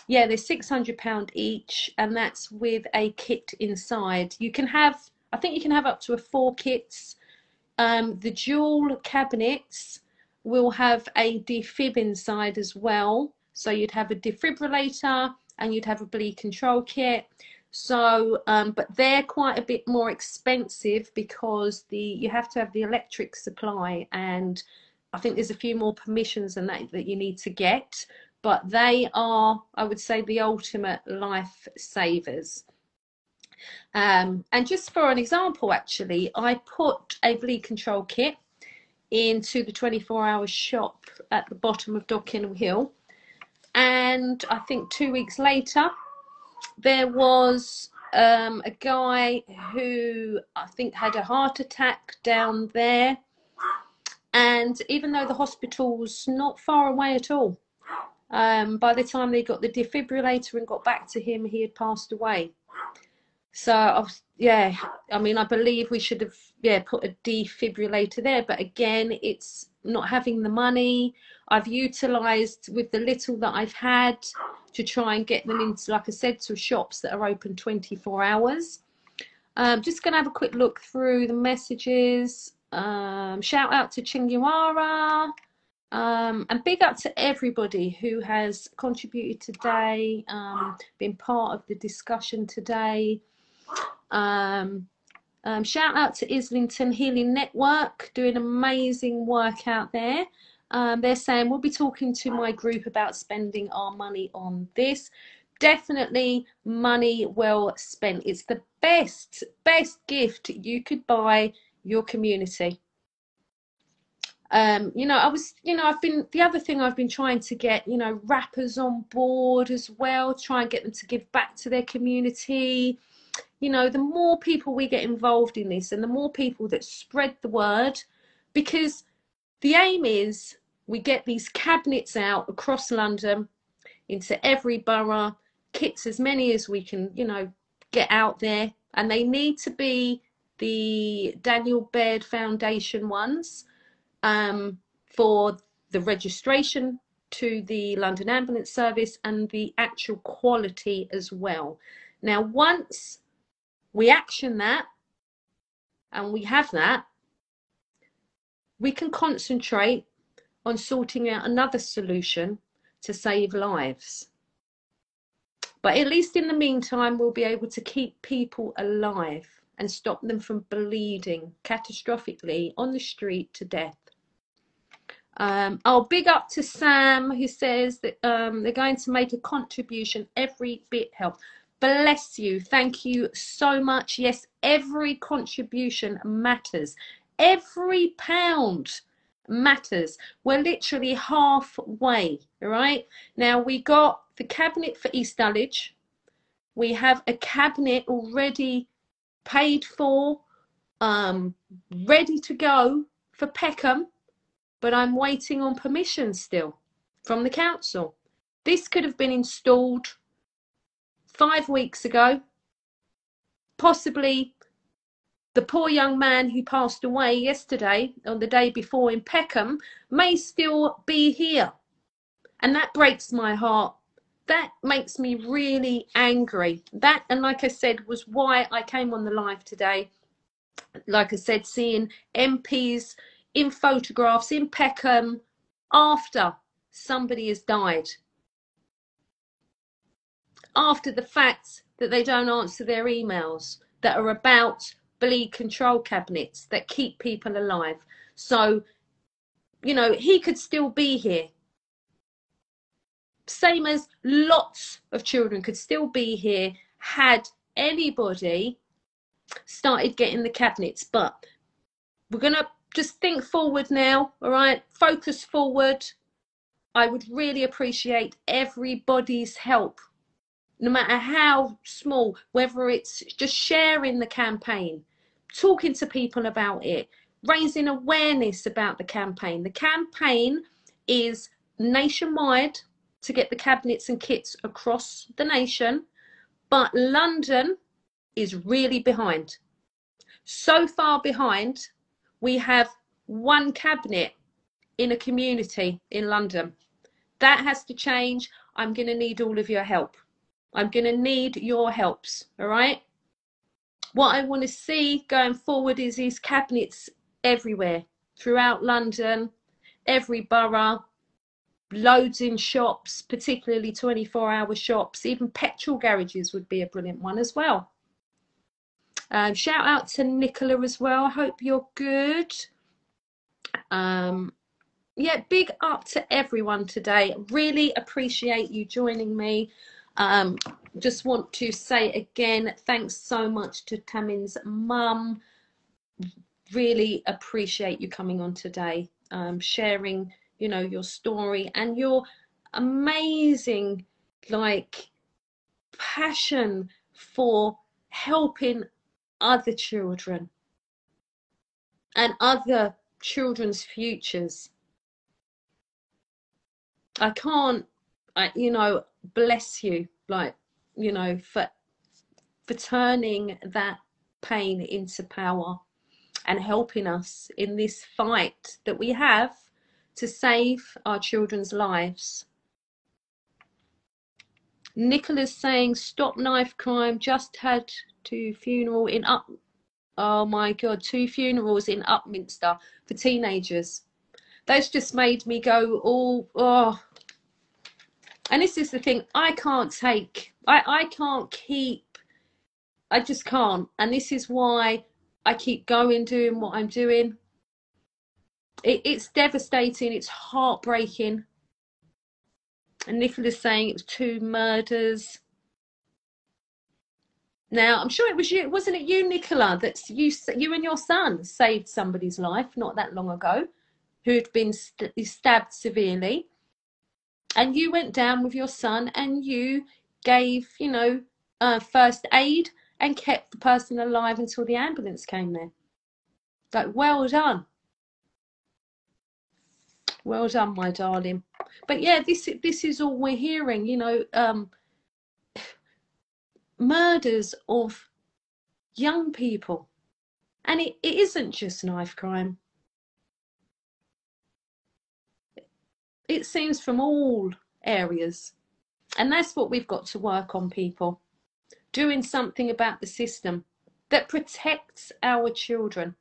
yeah, they're six hundred pound each, and that's with a kit inside. You can have, I think you can have up to a four kits. Um, the dual cabinets will have a defib inside as well. So you'd have a defibrillator and you'd have a bleed control kit. So, um, but they're quite a bit more expensive because the you have to have the electric supply, and I think there's a few more permissions and that that you need to get. But they are, I would say, the ultimate life savers. Um, and just for an example, actually, I put a bleed control kit into the 24 hour shop at the bottom of Dog Kennel Hill. And I think two weeks later, there was um, a guy who I think had a heart attack down there. And even though the hospital's not far away at all, um, by the time they got the defibrillator and got back to him, he had passed away. So I was, yeah, I mean, I believe we should have yeah put a defibrillator there, but again, it's not having the money. I've utilised with the little that I've had to try and get them into, like I said, to shops that are open 24 hours. Um, just going to have a quick look through the messages. Um, shout out to Chingiwara. Um, and big up to everybody who has contributed today, um, been part of the discussion today. Um, um, shout out to Islington Healing Network, doing amazing work out there. Um, they're saying we'll be talking to my group about spending our money on this. Definitely money well spent. It's the best, best gift you could buy your community. Um, you know, I was, you know, I've been, the other thing I've been trying to get, you know, rappers on board as well, try and get them to give back to their community. You know, the more people we get involved in this and the more people that spread the word, because the aim is we get these cabinets out across London into every borough, kits as many as we can, you know, get out there, and they need to be the Daniel Baird Foundation ones um, for the registration to the London Ambulance Service and the actual quality as well. Now, once we action that and we have that, we can concentrate on sorting out another solution to save lives. But at least in the meantime, we'll be able to keep people alive and stop them from bleeding catastrophically on the street to death. Um, oh, big up to Sam who says that um, they're going to make a contribution. Every bit helps. Bless you. Thank you so much. Yes, every contribution matters. Every pound matters. We're literally halfway, right? Now we got the cabinet for East Dulwich. We have a cabinet already paid for, um, ready to go for Peckham, but I'm waiting on permission still from the council. This could have been installed five weeks ago, possibly the poor young man who passed away yesterday or the day before in Peckham may still be here. And that breaks my heart. That makes me really angry. That, and like I said, was why I came on the live today. Like I said, seeing MPs in photographs in Peckham after somebody has died. After the fact that they don't answer their emails that are about bleed control cabinets that keep people alive. So, you know, he could still be here. Same as lots of children could still be here had anybody started getting the cabinets. But we're going to just think forward now, all right? Focus forward. I would really appreciate everybody's help, no matter how small, whether it's just sharing the campaign, talking to people about it, raising awareness about the campaign. The campaign is nationwide to get the cabinets and kits across the nation, but London is really behind. So far behind we have one cabinet in a community in London. That has to change. I'm going to need all of your help. I'm going to need your helps. All right. What I want to see going forward is these cabinets everywhere throughout London, every borough, loads in shops, particularly 24 hour shops. Even petrol garages would be a brilliant one as well. Um, shout out to Nicola as well. Hope you're good. Um, yeah, big up to everyone today. Really appreciate you joining me. Um, just want to say again, thanks so much to Tamim's mum. Really appreciate you coming on today, um, sharing, you know, your story and your amazing, like, passion for helping other children and other children's futures. I can't, I, you know, bless you, like, you know, for for turning that pain into power and helping us in this fight that we have to save our children's lives. Nicola's saying, stop knife crime, just had to funeral in up. Oh my God, two funerals in Upminster for teenagers. That's just made me go all, oh. And this is the thing, I can't take, I, I can't keep, I just can't. And this is why I keep going doing what I'm doing. It, it's devastating, it's heartbreaking. And Nicola's saying it was two murders. Now, I'm sure it was you, wasn't it you, Nicola, that you, you and your son saved somebody's life not that long ago who'd been st- stabbed severely. And you went down with your son and you gave, you know, uh, first aid and kept the person alive until the ambulance came there. Like, well done. Well done, my darling. But yeah, this this is all we're hearing. You know, um, murders of young people. And it, it isn't just knife crime. It seems from all areas. And that's what we've got to work on, people. Doing something about the system that protects our children.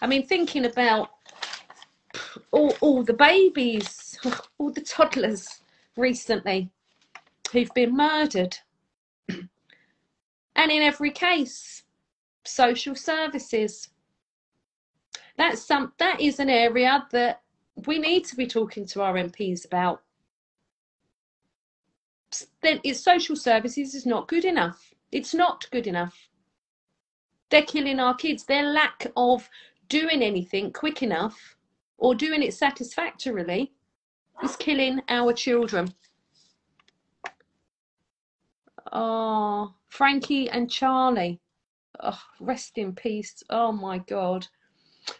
I mean, thinking about all, all the babies, all the toddlers recently who've been murdered and in every case, social services. That's some that is an area that we need to be talking to our MPs about. Then it's social services is not good enough. It's not good enough. They're killing our kids. Their lack of doing anything quick enough or doing it satisfactorily is killing our children. Oh, Frankie and Charlie. Oh, rest in peace. Oh my God.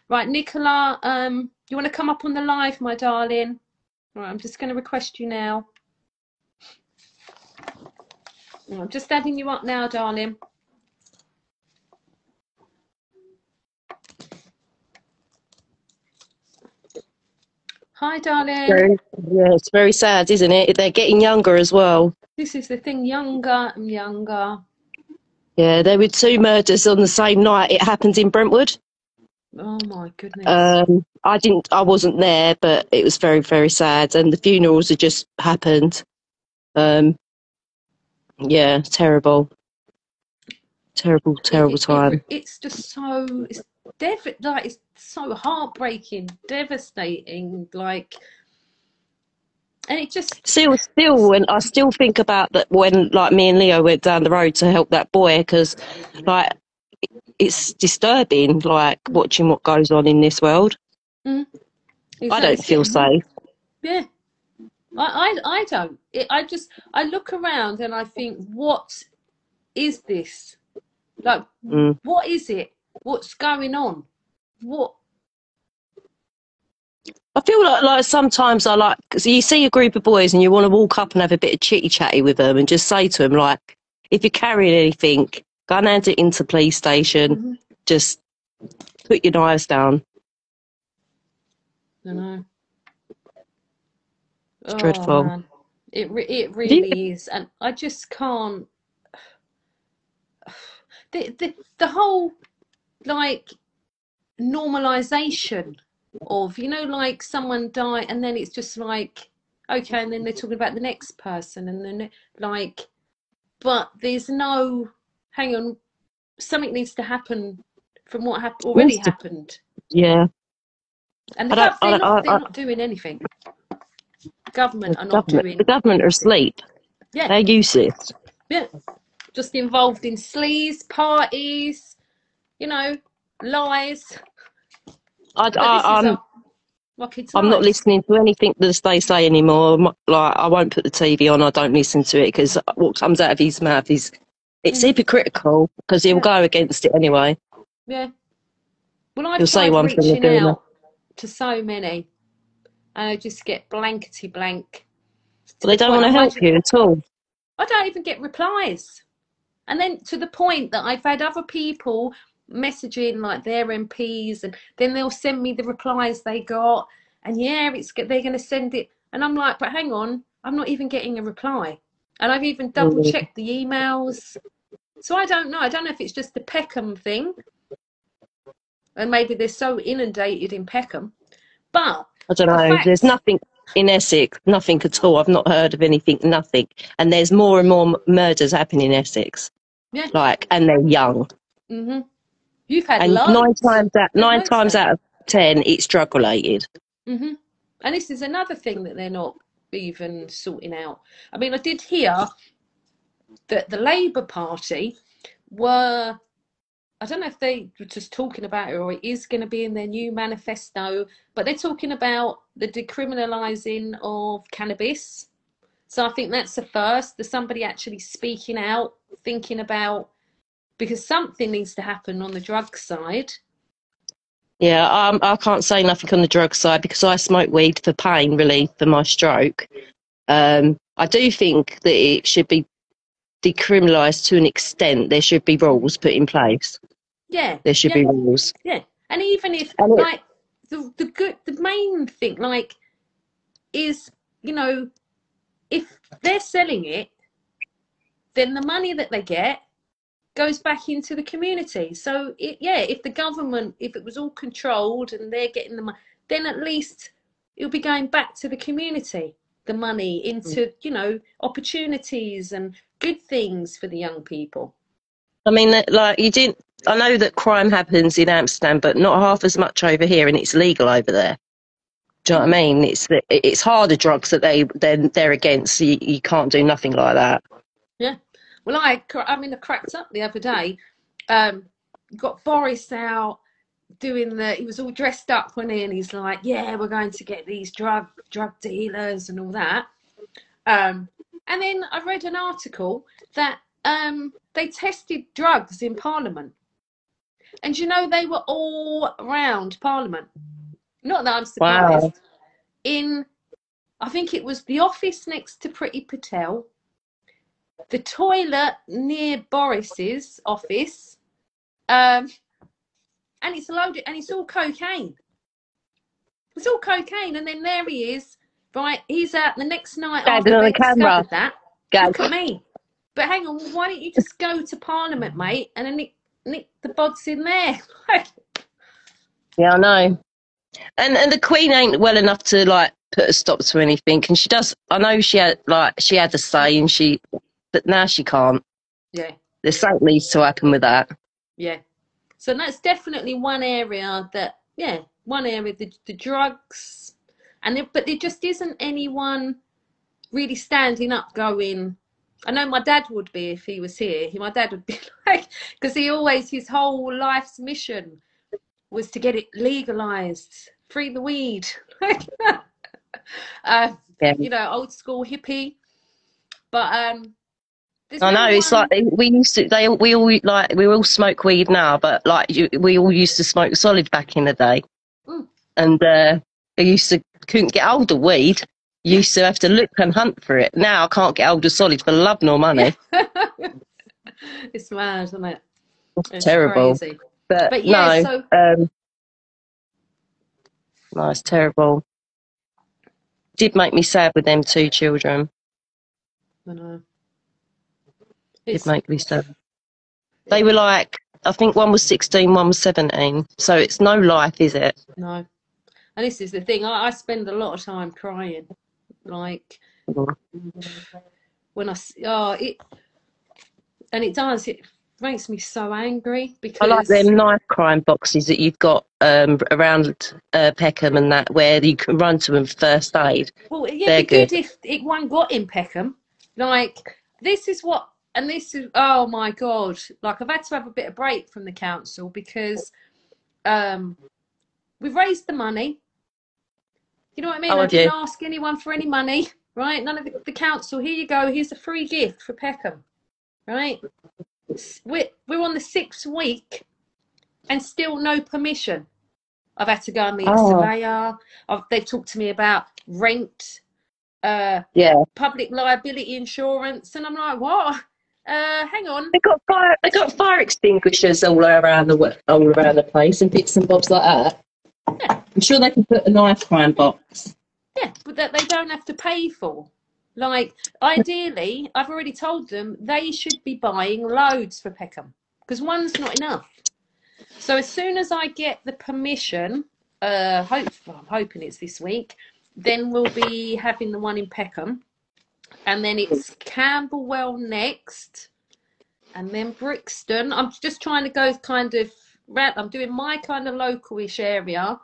Right, Nicola, um, you want to come up on the live, my darling? Right, I'm just going to request you now. I'm just adding you up now, darling. Hi, darling. Very, yeah, it's very sad, isn't it? They're getting younger as well. This is the thing, younger and younger. Yeah, there were two murders on the same night. It happened in Brentwood. Oh my goodness. Um, I didn't, I wasn't there, but it was very, very sad. And the funerals had just happened. Um, yeah, terrible, terrible, terrible It- it- time. it's just so it's dev- like it's so heartbreaking, devastating, like, and it just Still, still, when I still think about that when, like, me and Leo went down the road to help that boy, because, like, it's disturbing, like, watching what goes on in this world. I don't feel safe. Yeah. I, I, I don't. It, I just, I look around and I think, what is this? Like, Mm. what is it? What's going on? What? I feel like, like sometimes I like, cause you see a group of boys and you want to walk up and have a bit of chitty chatty with them and just say to them, like, if you're carrying anything, go and hand it into police station. Mhm. Just put your knives down. I know. It's Oh, dreadful. man. It re- it really is, and I just can't. The the the whole like normalization of you know like someone die and then it's just like okay and then they're talking about the next person and then like but there's no hang on something needs to happen from what hap- already to- happened Yeah. and the gov- they're, I- not, they're I- not doing anything government The are not government, doing the government are asleep. yeah They're useless. yeah just involved in sleaze parties you know lies I'd, I, our kids' I'm not listening to anything that they say anymore. Like, I won't put the TV on. I don't listen to it because what comes out of his mouth is, it's Mm. hypocritical because he'll Yeah. go against it anyway. Yeah. Well, I've He'll say one thing reaching do another. out to so many, and I just get blankety blank. But they don't want to help you at all. I don't even get replies. And then to the point that I've had other people messaging like their MPs, and then they'll send me the replies they got, and yeah, it's they're going to send it, and I'm like, but hang on, I'm not even getting a reply, and I've even double Mm. checked the emails, so I don't know. I don't know if it's just the Peckham thing, and maybe they're so inundated in Peckham, but I don't The know. fact- There's nothing in Essex, nothing at all. I've not heard of anything, nothing. And there's more and more murders happening in Essex. Yeah. Like, and they're young. hmm you've had And loads. nine times out, nine loads times out of ten, it's drug related. hmm And this is another thing that they're not even sorting out. I mean, I did hear that the Labour Party were, I don't know if they were just talking about it or it is going to be in their new manifesto, but they're talking about the decriminalising of cannabis. So I think that's the first, there's somebody actually speaking out, thinking about, because something needs to happen on the drug side. Yeah, um, I can't say nothing on the drug side because I smoke weed for pain relief for my stroke. Um, I do think that it should be decriminalised to an extent. There should be rules put in place. Yeah. There should yeah. be rules. Yeah, and even if And it- like the the good the main thing like is you know if they're selling it, then the money that they get goes back into the community. So it, yeah, if the government if it was all controlled and they're getting the money, then at least it'll be going back to the community. The money into mm. you know opportunities and good things for the young people. I mean, like you didn't. I know that crime happens in Amsterdam, but not half as much over here, and it's legal over there. Do you know what I mean? It's it's harder drugs that they they're, they're against. You, you can't do nothing like that. Well, I, I mean, I cracked up the other day. Um, got Boris out doing the. He was all dressed up when he, and he's like, "Yeah, we're going to get these drug drug dealers and all that." Um, and then I read an article that um, they tested drugs in Parliament, and you know they were all around Parliament. Not that I'm surprised. Wow. In, I think it was the office next to Priti Patel the toilet near Boris's office, um, and it's loaded and it's all cocaine. It's all cocaine, and then there he is. Right, he's out the next night Gagging after they the camera. discovered that. Gag. Look at me. But hang on, why don't you just go to Parliament, mate, and then nick, nick the bods in there? Yeah, I know. And and the Queen ain't well enough to like put a stop to anything. And she does. I know she had like she had a say, and she, but now she can't. yeah, There's something needs to happen with that. yeah. So that's definitely one area that, yeah, one area the the drugs, and there, but there just isn't anyone really standing up, going. I know my dad would be if he was here. He, my dad would be like, because he always his whole life's mission was to get it legalized, free the weed. uh, Yeah. you know, old school hippie. But um, there's I no know it's like we used to. They we all like we all smoke weed now, but like you, we all used to smoke solid back in the day, Mm. and uh, I used to couldn't get hold of weed. Used to have to look and hunt for it. Now I can't get hold of solid for love nor money. it's mad, isn't it? It's terrible. crazy. But, But yeah, no, so um, no, it's terrible. Did make me sad with them two children. I know. Did make me sad. They were like, I think one was 16, one was 17. So it's no life, is it? no. And this is the thing. I, I spend a lot of time crying, like when I oh it, and it does. It makes me so angry because I like them knife crime boxes that you've got um, around uh, Peckham and that, where you can run to them first aid. Well, yeah, They're it'd be good, good. if it one got in Peckham. Like this is what, and this is oh my god! Like I've had to have a bit of break from the council because um, we've raised the money. You know what I mean? Oh, I didn't ask anyone for any money, right? None of the, the council. Here you go. Here's a free gift for Peckham, right? We're we're on the sixth week, and still no permission. I've had to go and meet a Oh. surveyor. I've, they've talked to me about rent, uh, Yeah, public liability insurance, and I'm like, what? Uh, hang on. they got fire. They got fire extinguishers all around the all around the place and bits and bobs like that. I'm sure they can put a knife crime box. Yeah, but that they don't have to pay for. Like, ideally, I've already told them they should be buying loads for Peckham because one's not enough. So as soon as I get the permission, uh, hope well, I'm hoping it's this week, then we'll be having the one in Peckham, and then it's Camberwell next, and then Brixton. I'm just trying to go kind of. I'm doing my kind of localish area,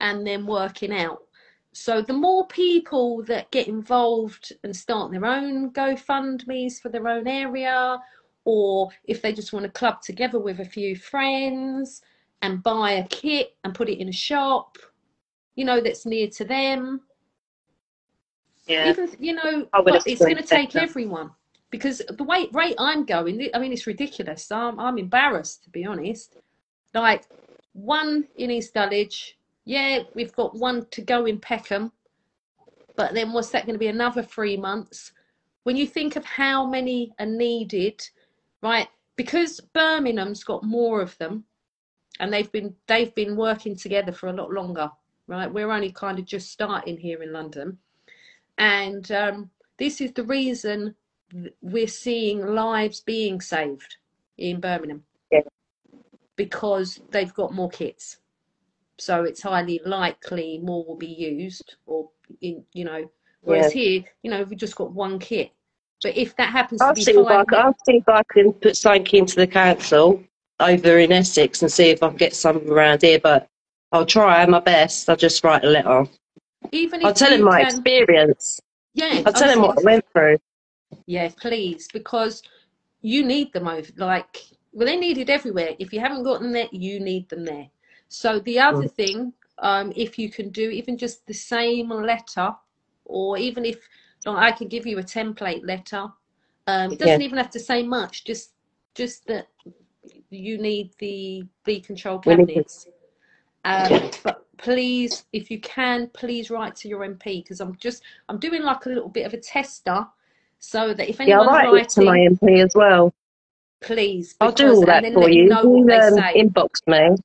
and then working out. So the more people that get involved and start their own GoFundMe's for their own area, or if they just want to club together with a few friends and buy a kit and put it in a shop, you know, that's near to them. Yeah, Even, you know, I would but have it's going to take better. everyone because the way rate I'm going, I mean, it's ridiculous. I'm, I'm embarrassed to be honest. Like one in East Dulwich, yeah, we've got one to go in Peckham, but then what's that going to be? Another three months. When you think of how many are needed, right? Because Birmingham's got more of them, and they've been they've been working together for a lot longer, right? We're only kind of just starting here in London, and um, this is the reason we're seeing lives being saved in Birmingham Yeah. because they've got more kits. So it's highly likely more will be used, or in you know. Whereas here, you know, we've just got one kit. But if that happens I'll be see if I can, I'll see if I can put something into the council over in Essex and see if I can get some around here. But I'll try my best. I'll just write a letter. Even if I'll tell him my can, experience. yeah, I'll tell him what I went through. Yeah, please, because you need them over. Like, well, they need it everywhere. If you haven't gotten there, you need them there. So the other Mm. thing, um, if you can do even just the same letter, or even if like, I can give you a template letter, um, it doesn't even have to say much. Just, just that you need the the control cabinets. Um, but please, if you can, please write to your MP because I'm just I'm doing like a little bit of a tester, so that if Yeah, I'll write it to my MP as well. please, I'll do all that for you. You they um, say. inbox me.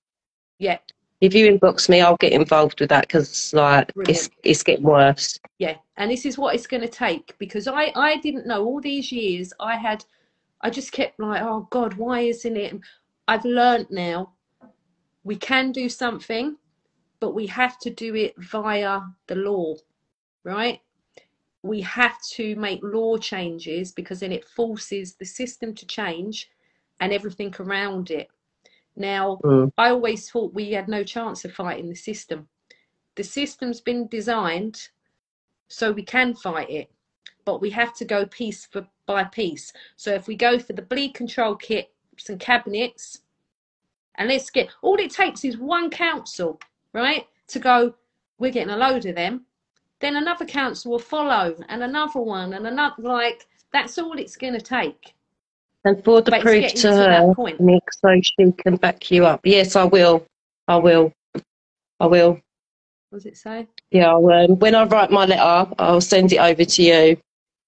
Yeah, If you inbox me, I'll get involved with that because like it's it's getting worse. Yeah, and this is what it's going to take because I I didn't know all these years. I had, I just kept like, oh God, why isn't it? I've learned now. We can do something, but we have to do it via the law, right? We have to make law changes because then it forces the system to change and everything around it. Now, Mm. I always thought we had no chance of fighting the system. The system's been designed so we can fight it, but we have to go piece for, by piece. So if we go for the bleed control kits and cabinets, and let's get all it takes is one council, right, to go, we're getting a load of them. Then another council will follow, and another one, and another. Like that's all it's going to take. And for the But proof to to her, point. Nick, so she can back you up. Yes, I will. I will. I will. What does it say? Yeah, um, when I write my letter, I'll send it over to you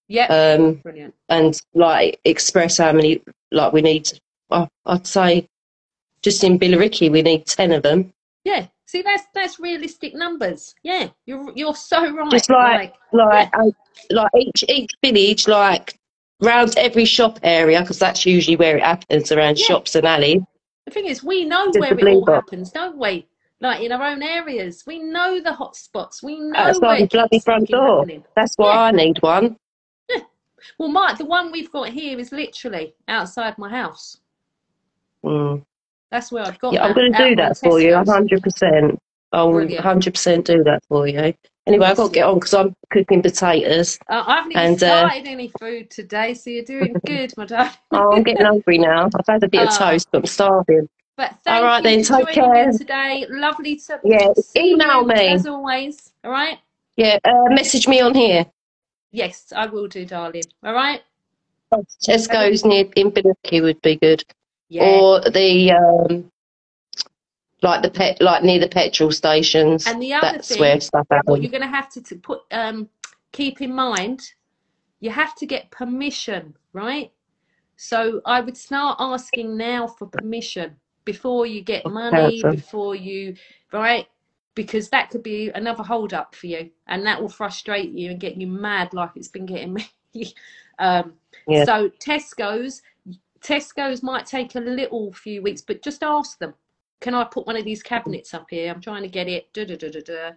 Yeah. um, Brilliant. and like express how many like we need. I, I'd say just in Billericay we need ten of them. Yeah. See, that's that's realistic numbers. Yeah, you're you're so right. Just like like uh, like each each village like round every shop area because that's usually where it happens around Yeah. shops and alleys. the thing is, we know Just where it all box. happens, don't we? Like in our own areas, we know the hot spots. We know Outside where the bloody front door. happening. That's why Yeah. I need one. Well, Mike, the one we've got here is literally outside my house. Mm. That's where I've got. Yeah, I'm going to do that for you, hundred percent. I'll Brilliant. hundred percent do that for you. Anyway, I've got to get on because I'm cooking potatoes. Uh, I haven't even And, uh, started any food today, so you're doing good, my darling. Oh, I'm getting hungry now. I've had a bit of Oh. toast, but I'm starving. But thank All right you then, for take care. me today. Lovely to Yeah, email you, me. as always. All right. Yeah, uh, message me on here. Yes, I will do, darling. All right. Tesco's near in Billericay would be good, Yeah. or the um, like the pet, like near the petrol stations. And the other That's thing, where stuff happens. you're going to have to, to put um, keep in mind, you have to get permission, right? So I would start asking now for permission before you get money, before you, right? Because that could be another hold up for you, and that will frustrate you and get you mad, like it's been getting me. um, Yeah. So Tesco's, Tesco's might take a little few weeks, but just ask them can I put one of these cabinets up here? I'm trying to get it, da, da, da, da, da.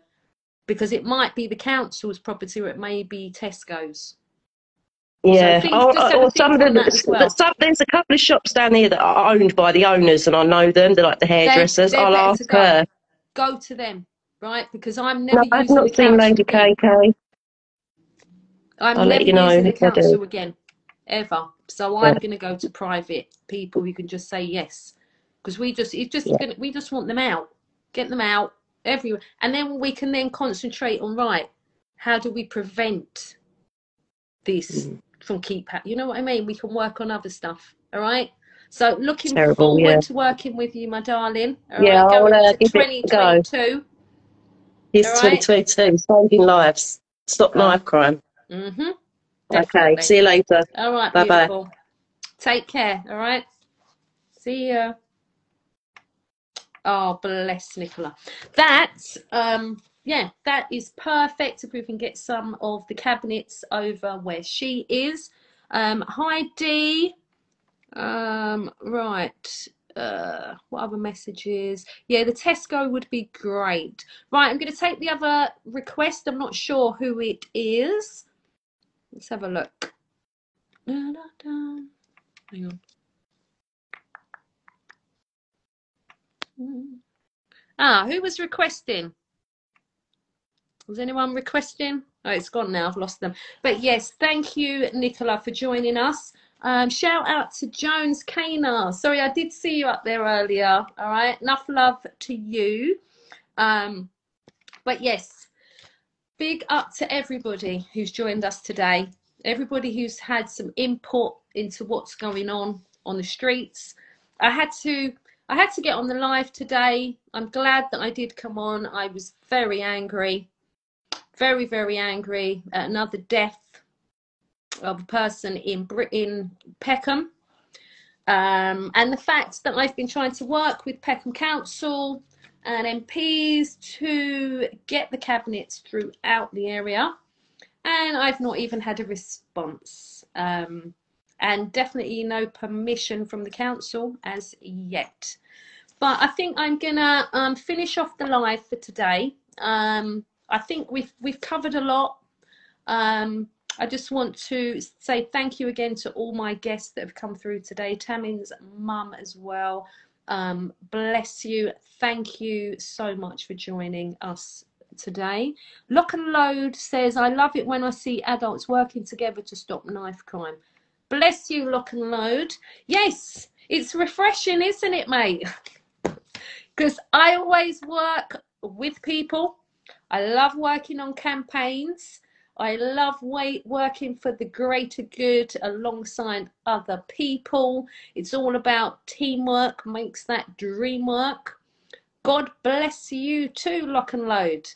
because it might be the council's property or it may be Tesco's. Yeah, things- or, or some of well. Some, there's a couple of shops down here that are owned by the owners, and I know them. They're like the hairdressers. they're I'll ask go. her. Go to them, right? Because I'm No, never I've using the not seen Lady. KK. I'm I'll never let you know using the if I do. council again, ever. So I'm going to go to private people who can just say yes, because we just it's just Yeah. gonna, we just want them out, get them out everywhere, and then we can then concentrate on right. How do we prevent this Mm. from keep happening? You know what I mean? We can work on other stuff. All right. So looking Terrible, forward yeah. to working with you, my darling. All Yeah, right, I'll, going uh, to give it a go. 2022. It's All right. 2022, saving lives. Stop Oh. knife crime. Mm-hmm. Okay, see you later. All right, Bye-bye. Take care. All right. See ya. Oh, bless Nicola. That, um, yeah, that is perfect. If we can get some of the cabinets over where she is. Um, hi Dee. Um, right. Uh, what other messages? Yeah, the Tesco would be great. Right, I'm going to take the other request. I'm not sure who it is. Let's have a look. Hang on. Mm. Ah, who was requesting? Was anyone requesting? Oh, it's gone now. I've lost them. But yes, thank you, Nicola, for joining us. Um, shout out to Jones Kana. Sorry, I did see you up there earlier. All right. Enough love to you. Um, but yes, big up to everybody who's joined us today. Everybody who's had some input into what's going on on the streets. I had to I had to get on the live today. I'm glad that I did come on. I was very angry. Very, very angry at another death of a person in Britain, Peckham. Um, and the fact that I've been trying to work with Peckham Council and MPs to get the cabinets throughout the area. And I've not even had a response. Um, and definitely no permission from the council as yet. But I think I'm gonna um, finish off the live for today. Um, I think we've we've covered a lot. Um, I just want to say thank you again to all my guests that have come through today. Tamim's mum as well. Um, bless you. Thank you so much for joining us today. Lock and Load says, I love it when I see adults working together to stop knife crime. Bless you, Lock and Load. Yes, it's refreshing, isn't it, mate? Because I always work with people. I love working on campaigns. I love working for the greater good alongside other people. It's all about teamwork, makes that dream work. God bless you too, Lock and Load.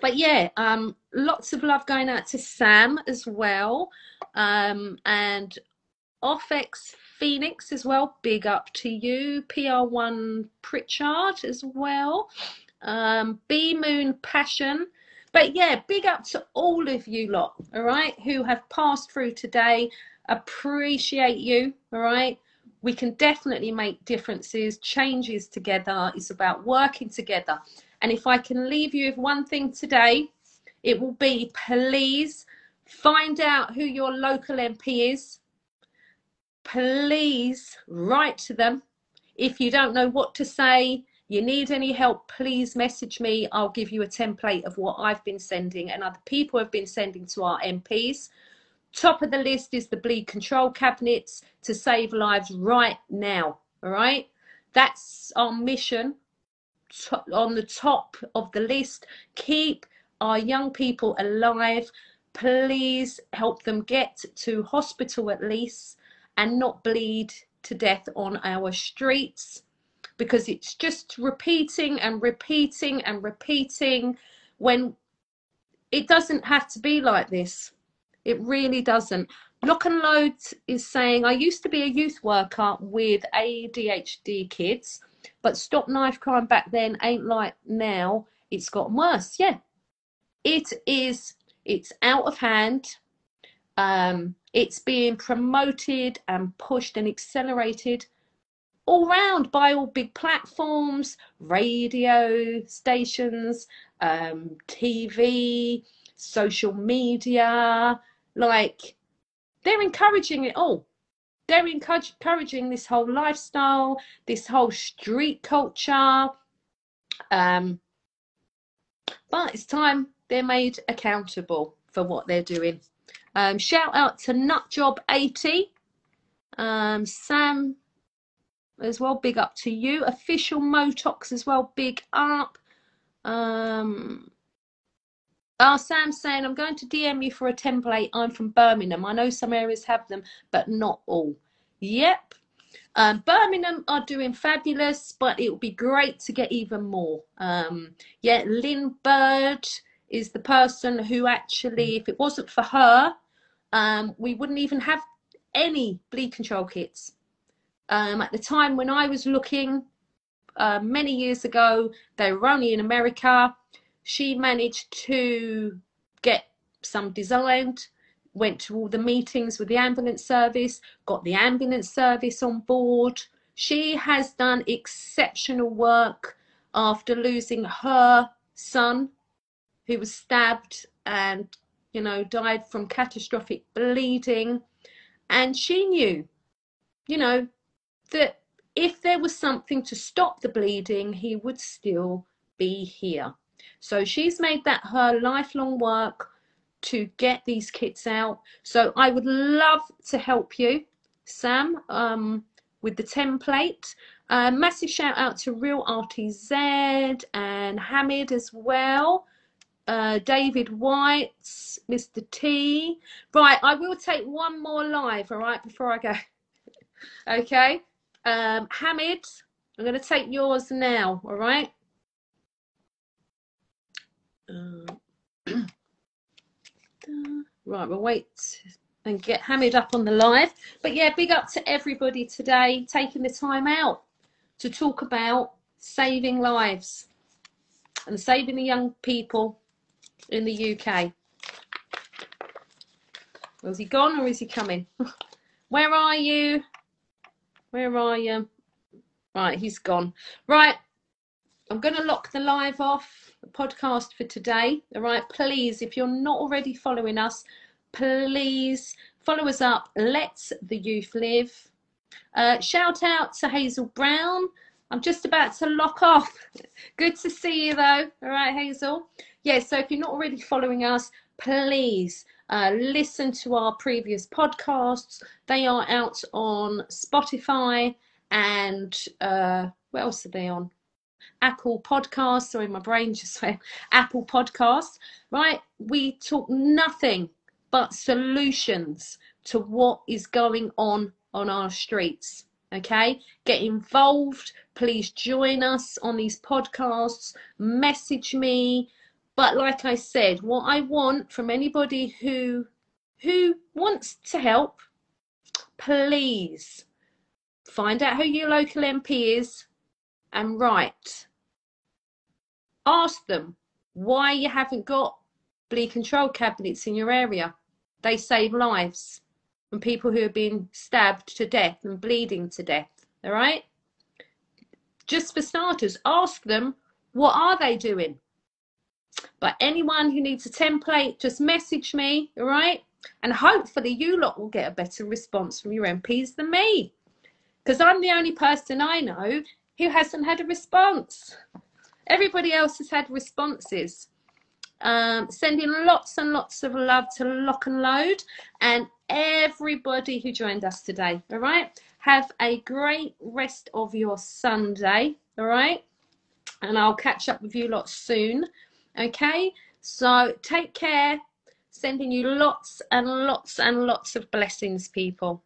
But yeah, um, lots of love going out to Sam as well. Um, and Offex Phoenix as well. Big up to you. PR1 Pritchard as well. Um, B Moon Passion. But yeah, big up to all of you lot, all right, who have passed through today. Appreciate you, all right. We can definitely make differences, changes together. It's about working together. And if I can leave you with one thing today, it will be please find out who your local MP is. Please write to them. If you don't know what to say, you need any help, please message me. I'll give you a template of what I've been sending and other people have been sending to our MPs. Top of the list is the bleed control cabinets to save lives right now. All right. That's our mission on the top of the list. Keep our young people alive. Please help them get to hospital at least and not bleed to death on our streets because it's just repeating and repeating and repeating when it doesn't have to be like this. It really doesn't. Lock and Load is saying, I used to be a youth worker with ADHD kids, but Stop Knife Crime back then ain't like now. It's gotten worse. Yeah, it is. It's out of hand. Um, it's being promoted and pushed and accelerated all round by all big platforms, radio stations, um, TV, social media. Like, they're encouraging it all. They're encouraging this whole lifestyle, this whole street culture. Um, but it's time they're made accountable for what they're doing. Um, shout out to Nutjob80. Um, Sam as well. Big up to you. Official Motox as well. Big up. Um, Oh, Sam's saying, I'm going to DM you for a template. I'm from Birmingham. I know some areas have them, but not all. Yep. Um, Birmingham are doing fabulous, but it would be great to get even more. Um, yeah, Lynn Bird is the person who actually, if it wasn't for her, um, we wouldn't even have any bleed control kits. Um, at the time when I was looking uh, many years ago, they were only in America. She managed to get some designed, went to all the meetings with the ambulance service, got the ambulance service on board. She has done exceptional work after losing her son, who was stabbed and, you know, died from catastrophic bleeding. And she knew, you know, that if there was something to stop the bleeding, he would still be here. So she's made that her lifelong work to get these kits out. So I would love to help you, Sam, um, with the template. Uh, massive shout out to Real RTZ and Hamid as well. Uh, David White, Mr. T. Right, I will take one more live, all right, before I go. okay. Um, Hamid, I'm going to take yours now, all right? Uh, right, we'll wait and get Hamid up on the live. But yeah, big up to everybody today taking the time out to talk about saving lives and saving the young people in the UK. Was he gone or is he coming? Where are you? Where are you? Right, he's gone. Right, I'm going to lock the live off, the podcast for today. All right, please, if you're not already following us, please follow us up. Let's the youth live. Uh, shout out to Hazel Brown. I'm just about to lock off. Good to see you though. All right, Hazel. Yeah, so if you're not already following us, please uh, listen to our previous podcasts. They are out on Spotify and uh, what else are they on? Apple Podcasts. Sorry, my brain just went. Apple Podcasts. Right? We talk nothing but solutions to what is going on on our streets. Okay, get involved. Please join us on these podcasts. Message me. But like I said, what I want from anybody who who wants to help, please find out who your local MP is and write. Ask them why you haven't got bleed control cabinets in your area. They save lives and people who are being stabbed to death and bleeding to death. All right? Just for starters, ask them what are they doing? But anyone who needs a template, just message me, all right? And hopefully you lot will get a better response from your MPs than me. Because I'm the only person I know who hasn't had a response. Everybody else has had responses. Um, sending lots and lots of love to Lock and Load and everybody who joined us today. All right. Have a great rest of your Sunday. All right. And I'll catch up with you lot soon. Okay. So take care. Sending you lots and lots and lots of blessings, people.